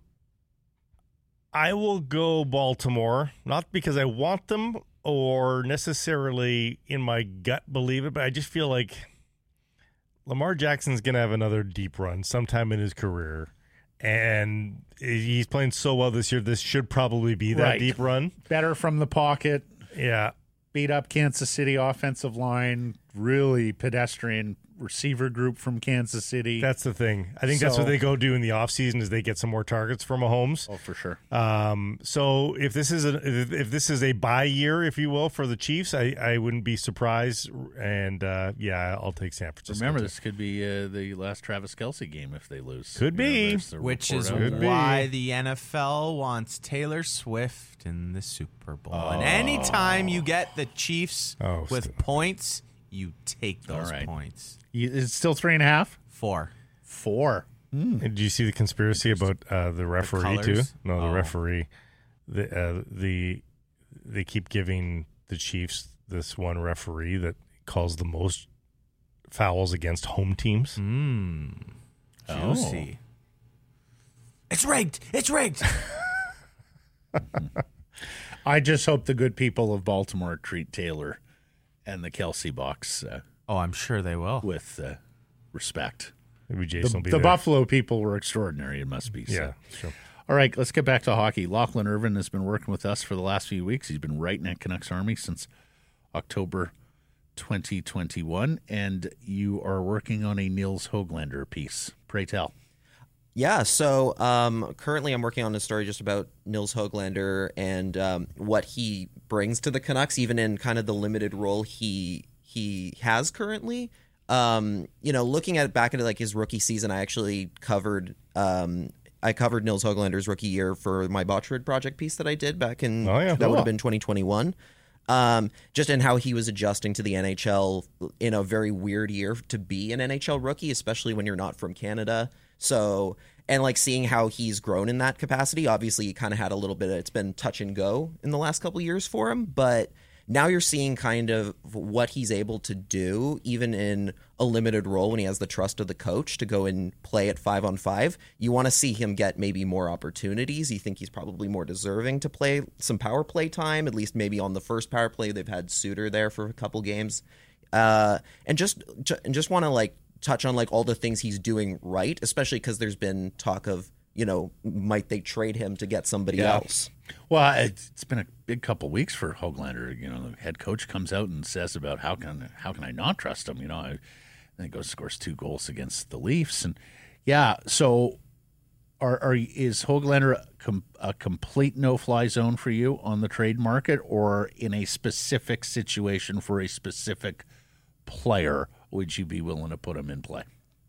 I will go Baltimore, not because I want them or necessarily in my gut believe it, but I just feel like Lamar Jackson's going to have another deep run sometime in his career. And he's playing so well this year. This should probably be that Right. deep run. Better from the pocket. Yeah. Beat up Kansas City offensive line, really pedestrian receiver group from Kansas City. That's the thing. I think that's what they go do in the offseason is they get some more targets from Mahomes. oh, for sure. Um, so if this is a if, if this is a bye year, if you will, for the Chiefs, I, I wouldn't be surprised. And uh, yeah, I'll take San Francisco. Remember, too. this could be uh, the last Travis Kelce game if they lose. Could be. there's the Which is out Could there. be. why the NFL wants Taylor Swift in the Super Bowl. And Oh. anytime you get the Chiefs Oh, with stop. points, you take those All right. points. You- Is it still three and a half? Four. Four. And Did you see the conspiracy about uh, the referee too? No, the Oh. referee. The uh, the they keep giving the Chiefs this one referee that calls the most fouls against home teams. Mmm. Oh. Juicy. It's rigged. It's rigged. I just hope the good people of Baltimore treat Taylor and the Kelce box uh, oh, I'm sure they will. with uh, respect. Maybe Jason the, will be the there. Buffalo people were extraordinary. It must be. so. Yeah, sure. All right, let's get back to hockey. Lachlan Irvin has been working with us for the last few weeks. He's been writing at Canucks Army since October 2021, and you are working on a Nils Hoglander piece. Pray tell. Yeah, so um, currently I'm working on a story just about Nils Hoglander and um, what he brings to the Canucks, even in kind of the limited role he he has currently. Um, you know, looking at back into like his rookie season, I actually covered um, I covered Nils Hoglander's rookie year for my Botchwood project piece that I did back in Oh, yeah. that would have been 2021. Um, just in how he was adjusting to the NHL in a very weird year to be an NHL rookie, especially when you're not from Canada. So, and like seeing how he's grown in that capacity. Obviously, he kind of had a little bit. Of, it's been touch and go in the last couple years for him, but now you're seeing kind of what he's able to do, even in a limited role when he has the trust of the coach to go and play at five on five. You want to see him get maybe more opportunities. You think he's probably more deserving to play some power play time, at least maybe on the first power play. They've had Suter there for a couple games, uh, and just and just want to like touch on like all the things he's doing right, especially because there's been talk of you know might they trade him to get somebody Yeah. else. Well, it's, it's been a big couple weeks for Hoglander. You know, the head coach comes out and says about how can how can I not trust him? You know, I, then he goes scores two goals against the Leafs, and yeah. So, are are is Hoglander a, com, a complete no fly zone for you on the trade market, or in a specific situation for a specific player? Would you be willing to put him in play?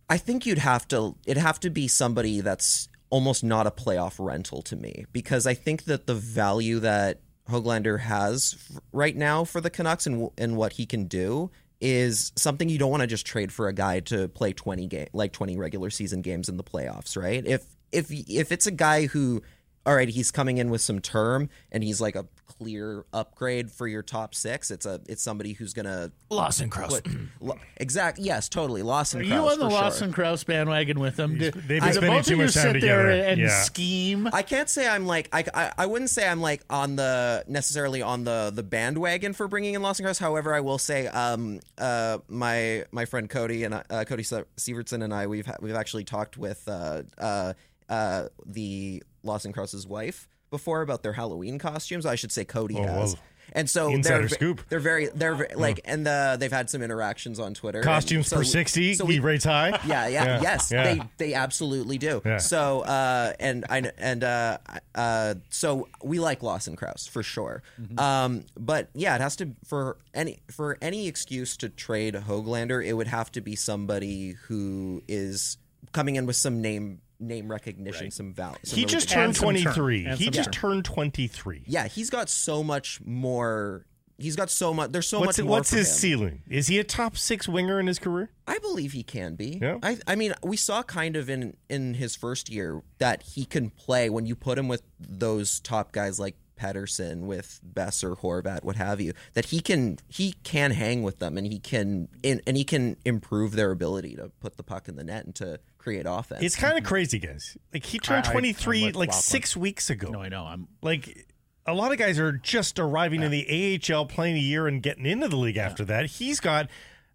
I think you'd have to it'd have to be somebody that's almost not a playoff rental to me because I think that the value that Hoglander has right now for the Canucks and and what he can do is something you don't want to just trade for a guy to play 20 game like 20 regular season games in the playoffs, right? If if if it's a guy who all right, he's coming in with some term and he's like a clear upgrade for your top 6. It's a it's somebody who's going to Lawson Crouse. Exactly. Yes, totally. Lawson Are Crouse, you on the for sure. Lawson Crouse bandwagon with them? Do, they've been do spending too much time sit there together. and Yeah. scheme? I can't say I'm like I, I I wouldn't say I'm like on the necessarily on the the bandwagon for bringing in Lawson Crouse. However, I will say um uh my my friend Cody and uh, Cody Se- Sievertson and I we've ha- we've actually talked with uh uh uh the Lawson Crouse's wife before about their Halloween costumes. I should say Cody Oh, has. well. And so Insider they're, scoop. They're very, they're very, like, and uh, they've had some interactions on Twitter. Costumes so per sixty. so he rates high. yeah, yeah, yes, yeah. they they absolutely do. Yeah. So, uh, and I and uh, uh, so we like Lawson Crouse for sure. Um, but yeah, it has to for any for any excuse to trade Hoglander, it would have to be somebody who is coming in with some name name recognition, some value. He just turned 23. And He just term. turned 23. yeah, he's got so much more. He's got so much. There's so What's, much more. what's for his him. ceiling? Is he a top six winger in his career? I believe he can be. Yeah. I I mean, we saw kind of in in his first year that he can play when you put him with those top guys like Pettersson, with Boeser, Horvat, what have you. That he can he can hang with them and he can and, and he can improve their ability to put the puck in the net and to create offense. It's kind of crazy, guys. Like he turned I- I- 23 I'm like Lachlan. six weeks ago. No, I know. I'm Like a lot of guys are just arriving in the AHL, playing a year, and getting into the league after that. He's got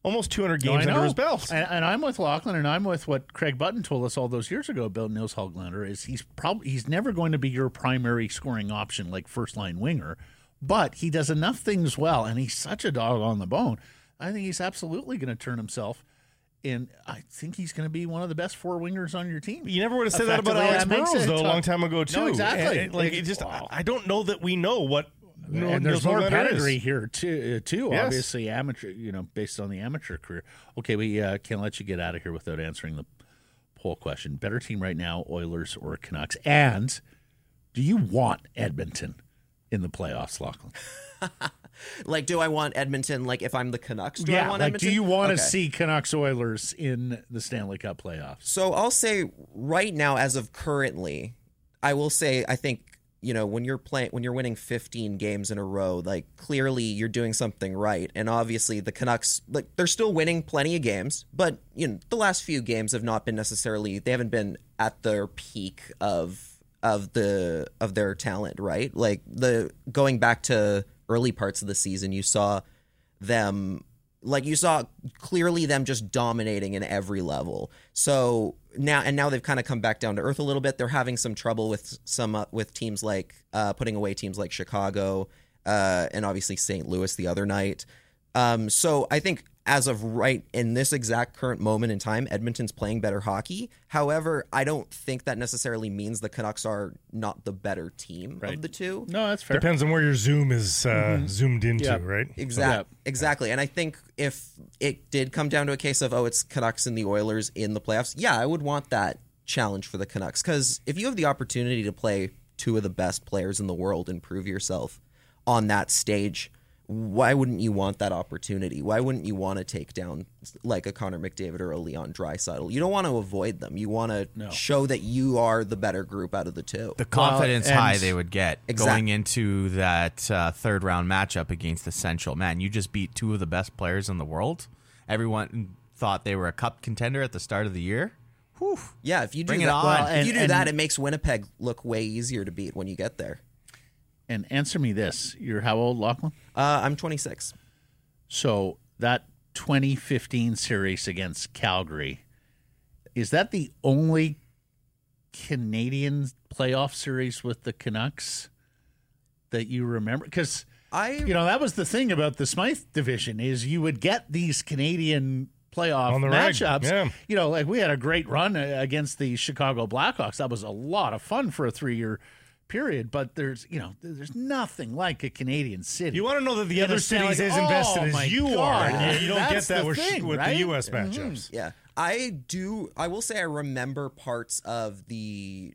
almost 200 No, games under know. his belt. And, and I'm with Lachlan, and I'm with what Craig Button told us all those years ago about Nils Hoglander. Is he's probably he's never going to be your primary scoring option like first line winger, but he does enough things well, and he's such a dog on the bone. I think he's absolutely going to turn himself. And I think he's going to be one of the best four wingers on your team. You never would have said that about Effectively, Alex that Burrows it though a long time ago too. No, exactly. And, like it just, wow. I don't know that we know what. No, and there's more pedigree here too. uh, Too Yes. obviously amateur, you know, based on the amateur career. Okay, we uh, can't let you get out of here without answering the poll question. Better team right now, Oilers or Canucks? And do you want Edmonton in the playoffs, Lachlan? like, do I want Edmonton? Like, if I'm the Canucks, do I yeah, want like, Edmonton? do you want to Okay. see Canucks Oilers in the Stanley Cup playoffs? So I'll say right now, as of currently, I will say I think you know when you're playing when you're winning 15 games in a row, like clearly you're doing something right, and obviously the Canucks like they're still winning plenty of games, but you know the last few games have not been necessarily they haven't been at their peak of of the of their talent, right? Like the going back to early parts of the season, you saw them Like you saw clearly them just dominating in every level. So now and now they've kind of come back down to earth a little bit. They're having some trouble with some uh, with teams like uh, putting away teams like Chicago uh, and obviously St. Louis the other night. Um, so I think as of right in this exact current moment in time, Edmonton's playing better hockey. However, I don't think that necessarily means the Canucks are not the better team Right. of the two. No, that's fair. Depends on where your zoom is uh, zoomed into, Yeah. right? Exactly. Exactly. And I think if it did come down to a case of oh, it's Canucks and the Oilers in the playoffs, yeah, I would want that challenge for the Canucks because if you have the opportunity to play two of the best players in the world and prove yourself on that stage. Why wouldn't you want that opportunity? Why wouldn't you want to take down like a Connor McDavid or a Leon Draisaitl? You don't want to avoid them. You want to show that you are the better group out of the two. The confidence and- high they would get Exact- going into that uh, third round matchup against the Central. Man, you just beat two of the best players in the world. Everyone thought they were a cup contender at the start of the year. Whew. Yeah, if you do Bring it that, on. Well, if you do and- that, it makes Winnipeg look way easier to beat when you get there. And answer me this: You're how old, Lachlan? Uh, I'm 26. So that 2015 series against Calgary is that the only Canadian playoff series with the Canucks that you remember? Because I you know that was the thing about the Smythe division is you would get these Canadian playoff On the matchups. yeah. You know, like we had a great run uh, against the Chicago Blackhawks. That was a lot of fun for a three year period. But there's you know there's nothing like a Canadian city. You want to know that the other understand, cities like, as invested oh as you God, are. and You don't get that the with, thing, with right? the U.S. matchups. Yeah, I do. I will say I remember parts of the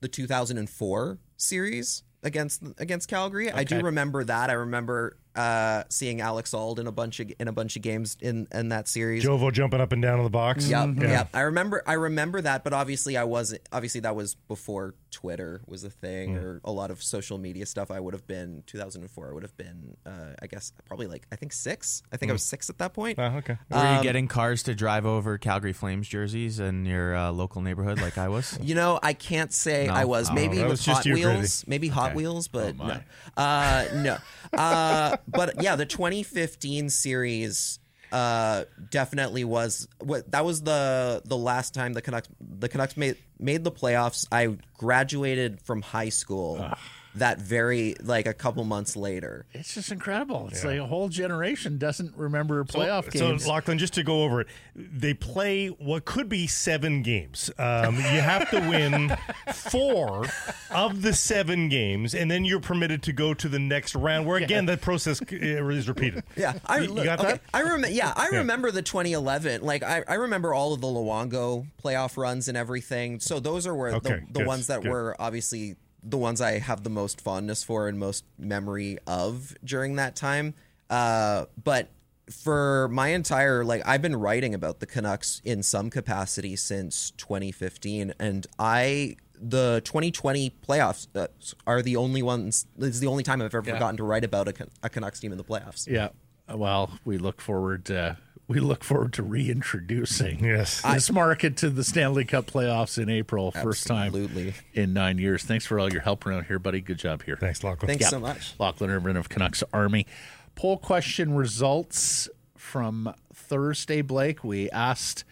the 2004 series against against Calgary. I do remember that. I remember uh, seeing Alex Auld in a bunch of in a bunch of games in in that series. Jovo jumping up and down in the box. Yep, Yeah. yep. I remember. I remember that, but obviously, I wasn't. Obviously, that was before Twitter was a thing, or a lot of social media stuff. I would have been 2004. I would have been, uh, I guess, probably like I think six. I think I was six at that point. Oh, okay. Were Um, you getting cars to drive over Calgary Flames jerseys in your uh, local neighborhood like I was? You know, I can't say No? I was. Oh, Maybe that with was Hot Wheels. Grady. Maybe Hot Okay. Wheels, but Oh, no. Uh, no. But yeah, the 2015 series uh, definitely was what that was the the last time the Canucks the Canucks made made the playoffs. I graduated from high school. That very like a couple months later. It's just incredible. It's like a whole generation doesn't remember playoff so, games. So, Lachlan, just to go over it, they play what could be seven games. Um, you have to win four of the seven games, and then you're permitted to go to the next round, where again the process uh, is repeated. Yeah, I You- you got okay. that? I remember. Yeah, I remember the 2011. Like I, I remember all of the Luongo playoff runs and everything. So those are where Okay, the, the good, ones that good. were obviously the ones I have the most fondness for and most memory of during that time. Uh, but for my entire like I've been writing about the Canucks in some capacity since 2015 and I the 2020 playoffs uh, are the only ones is the only time I've ever gotten to write about a, a Canucks team in the playoffs. yeah. Well, we look forward. Uh, we look forward to reintroducing Yes. this market to the Stanley Cup playoffs in April, first time Absolutely. in nine years. Thanks for all your help around here, buddy. Good job here. Thanks, Lachlan. Thanks Yeah. so much. Lachlan Irvin of Canucks Army. Poll question results from Thursday, Blake. We asked,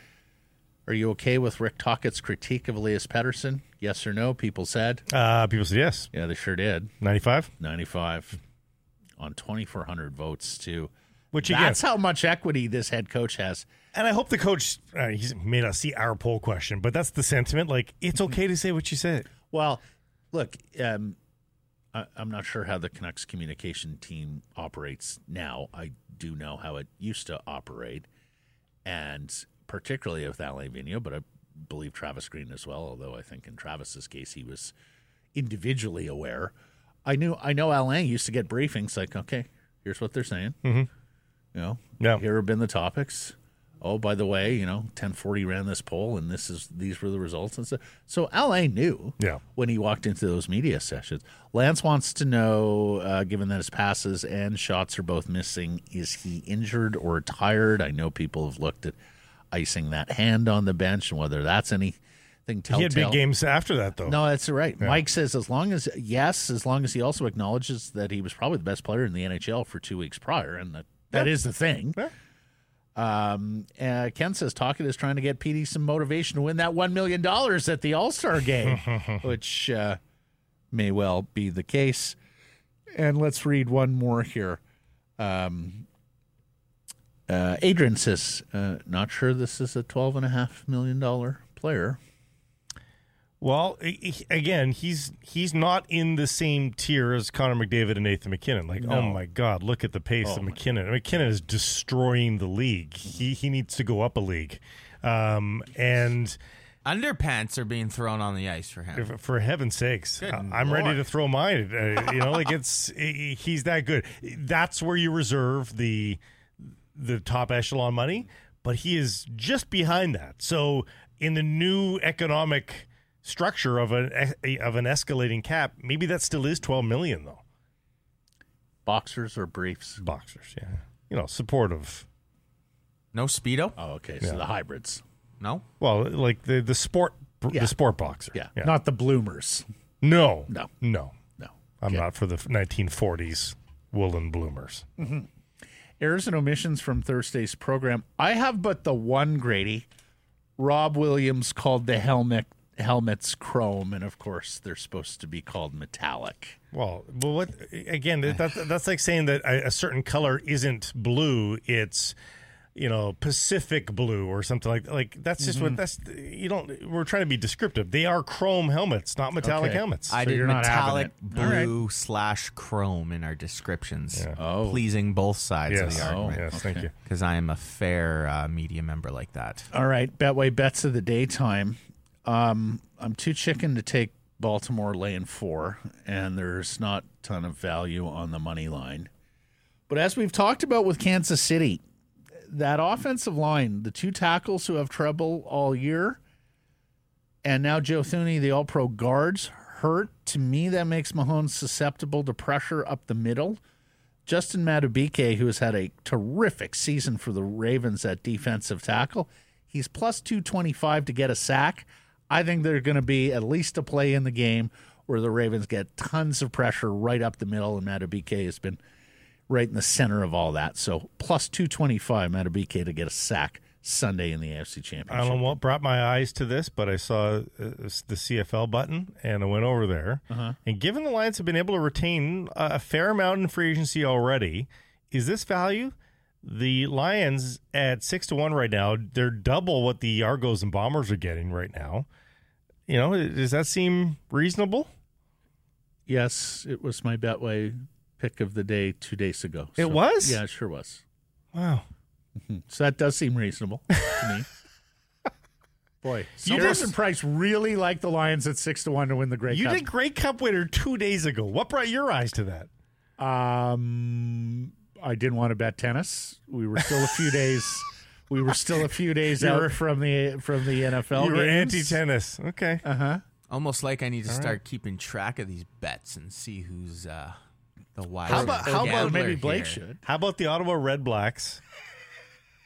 Are you okay with Rick Tocchet's critique of Elias Pettersson? Yes or no? People said. Uh, people said yes. Yeah, they sure did. 95? 95 on 2,400 votes, too. Which again, That's how much equity this head coach has. and I hope the coach, uh, he may not see our poll question, but that's the sentiment. Like, it's okay to say what you said. Well, look, um, I, I'm not sure how the Canucks communication team operates now. I do know how it used to operate, and particularly with Alain Vigneault, but I believe Travis Green as well. Although I think in Travis's case, he was individually aware. I knew I know Alain used to get briefings like, okay, here's what they're saying. Mm-hmm. You know, Yeah. here have been the topics. Oh, by the way, you know, 1040 ran this poll and this is these were the results and stuff. So LA knew Yeah. when he walked into those media sessions. Lance wants to know, uh, given that his passes and shots are both missing, is he injured or tired? I know people have looked at icing that hand on the bench and whether that's anything telltale. He had big games after that, though. No, that's right. Mike says as long as yes, as long as he also acknowledges that he was probably the best player in the NHL for two weeks prior, and that that is the thing. Yeah. Um, uh, Ken says Tocchet is trying to get PD some motivation to win that $1 million at the All Star game, which uh, may well be the case. And let's read one more here. Um, uh, Adrian says, uh, not sure this is a $12.5 million player. Well, again, he's he's not in the same tier as Connor McDavid and Nathan MacKinnon. Like, oh my God, look at the pace Oh of MacKinnon. MacKinnon is destroying the league. He he needs to go up a league, um, and Underpants are being thrown on the ice for him. for heaven's sakes, Good I'm ready to throw mine. Uh, you know, like it's he's that good. That's where you reserve the the top echelon money, but he is just behind that. So in the new economic structure of an of an escalating cap, maybe that still is 12 million though. Boxers or briefs? Boxers, yeah. You know, supportive. No speedo. Oh, okay. So Yeah. the hybrids. No. Well, like the the sport Yeah. the sport boxer. Yeah. Not the bloomers. no. No. No. No. I'm Okay. not for the 1940s woolen bloomers. Mm-hmm. Errors and omissions from Thursday's program. I have but the one Grady. Rob Williams called the helmet helmets chrome, and of course they're supposed to be called metallic. Well, well, what again? That, that's like saying that a, a certain color isn't blue; it's you know Pacific blue or something like like that's just Mm-hmm. what that's you don't. We're trying to be descriptive. They are chrome helmets, not metallic Okay. helmets. I So did you're metallic it. All right. blue slash chrome in our descriptions, Oh. pleasing both sides of the argument. yes, thank you. Because I am a fair uh, media member like that. All right, Betway bets of the daytime. Um, I'm too chicken to take Baltimore laying four, and there's not a ton of value on the money line. But as we've talked about with Kansas City, that offensive line, the two tackles who have trouble all year, and now Joe Thuney, the all pro guards, hurt. To me, that makes Mahomes susceptible to pressure up the middle. Justin Madubuike, who has had a terrific season for the Ravens at defensive tackle, he's plus 225 to get a sack. I think they're going to be at least a play in the game where the Ravens get tons of pressure right up the middle, and Madubuike has been right in the center of all that. So plus 225 Madubuike to get a sack Sunday in the AFC Championship. I don't know what brought my eyes to this, but I saw uh, the CFL button and I went over there. Uh-huh. And given the Lions have been able to retain a a fair amount in free agency already, is this value? The Lions at six to one right now, they're double what the Argos and Bombers are getting right now. You know, does that seem reasonable? Yes, it was my Betway pick of the day two days ago. It was? Yeah, it sure was. Wow. So that does seem reasonable to me. Boy, You and Price really like the Lions at six to one to win the Grey You Cup. did Great Cup winner two days ago. What brought your eyes to that? Um, I didn't want to bet tennis. We were still a few days. We were still a few days You out were- from the from the NFL. you were anti tennis. Okay. Uh huh. Almost like I need to start keeping track of these bets and see who's uh, the wiser. How about- how about maybe Blake here. should. How about the Ottawa Redblacks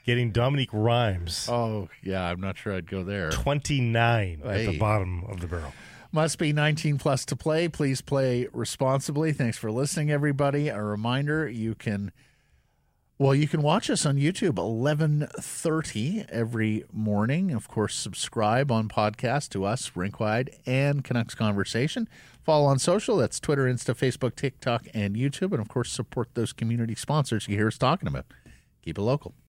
getting Dominique Rhymes? Oh yeah, I'm not sure I'd go there. 29 at the bottom of the barrel. Must be 19 plus to play. Please play responsibly. Thanks for listening, everybody. A reminder: you can, well, you can watch us on YouTube 11:30 every morning. Of course, subscribe on podcast to us, Rink Wide and Canucks Conversation. Follow on social. That's Twitter, Insta, Facebook, TikTok, and YouTube. And of course, support those community sponsors you hear us talking about. Keep it local.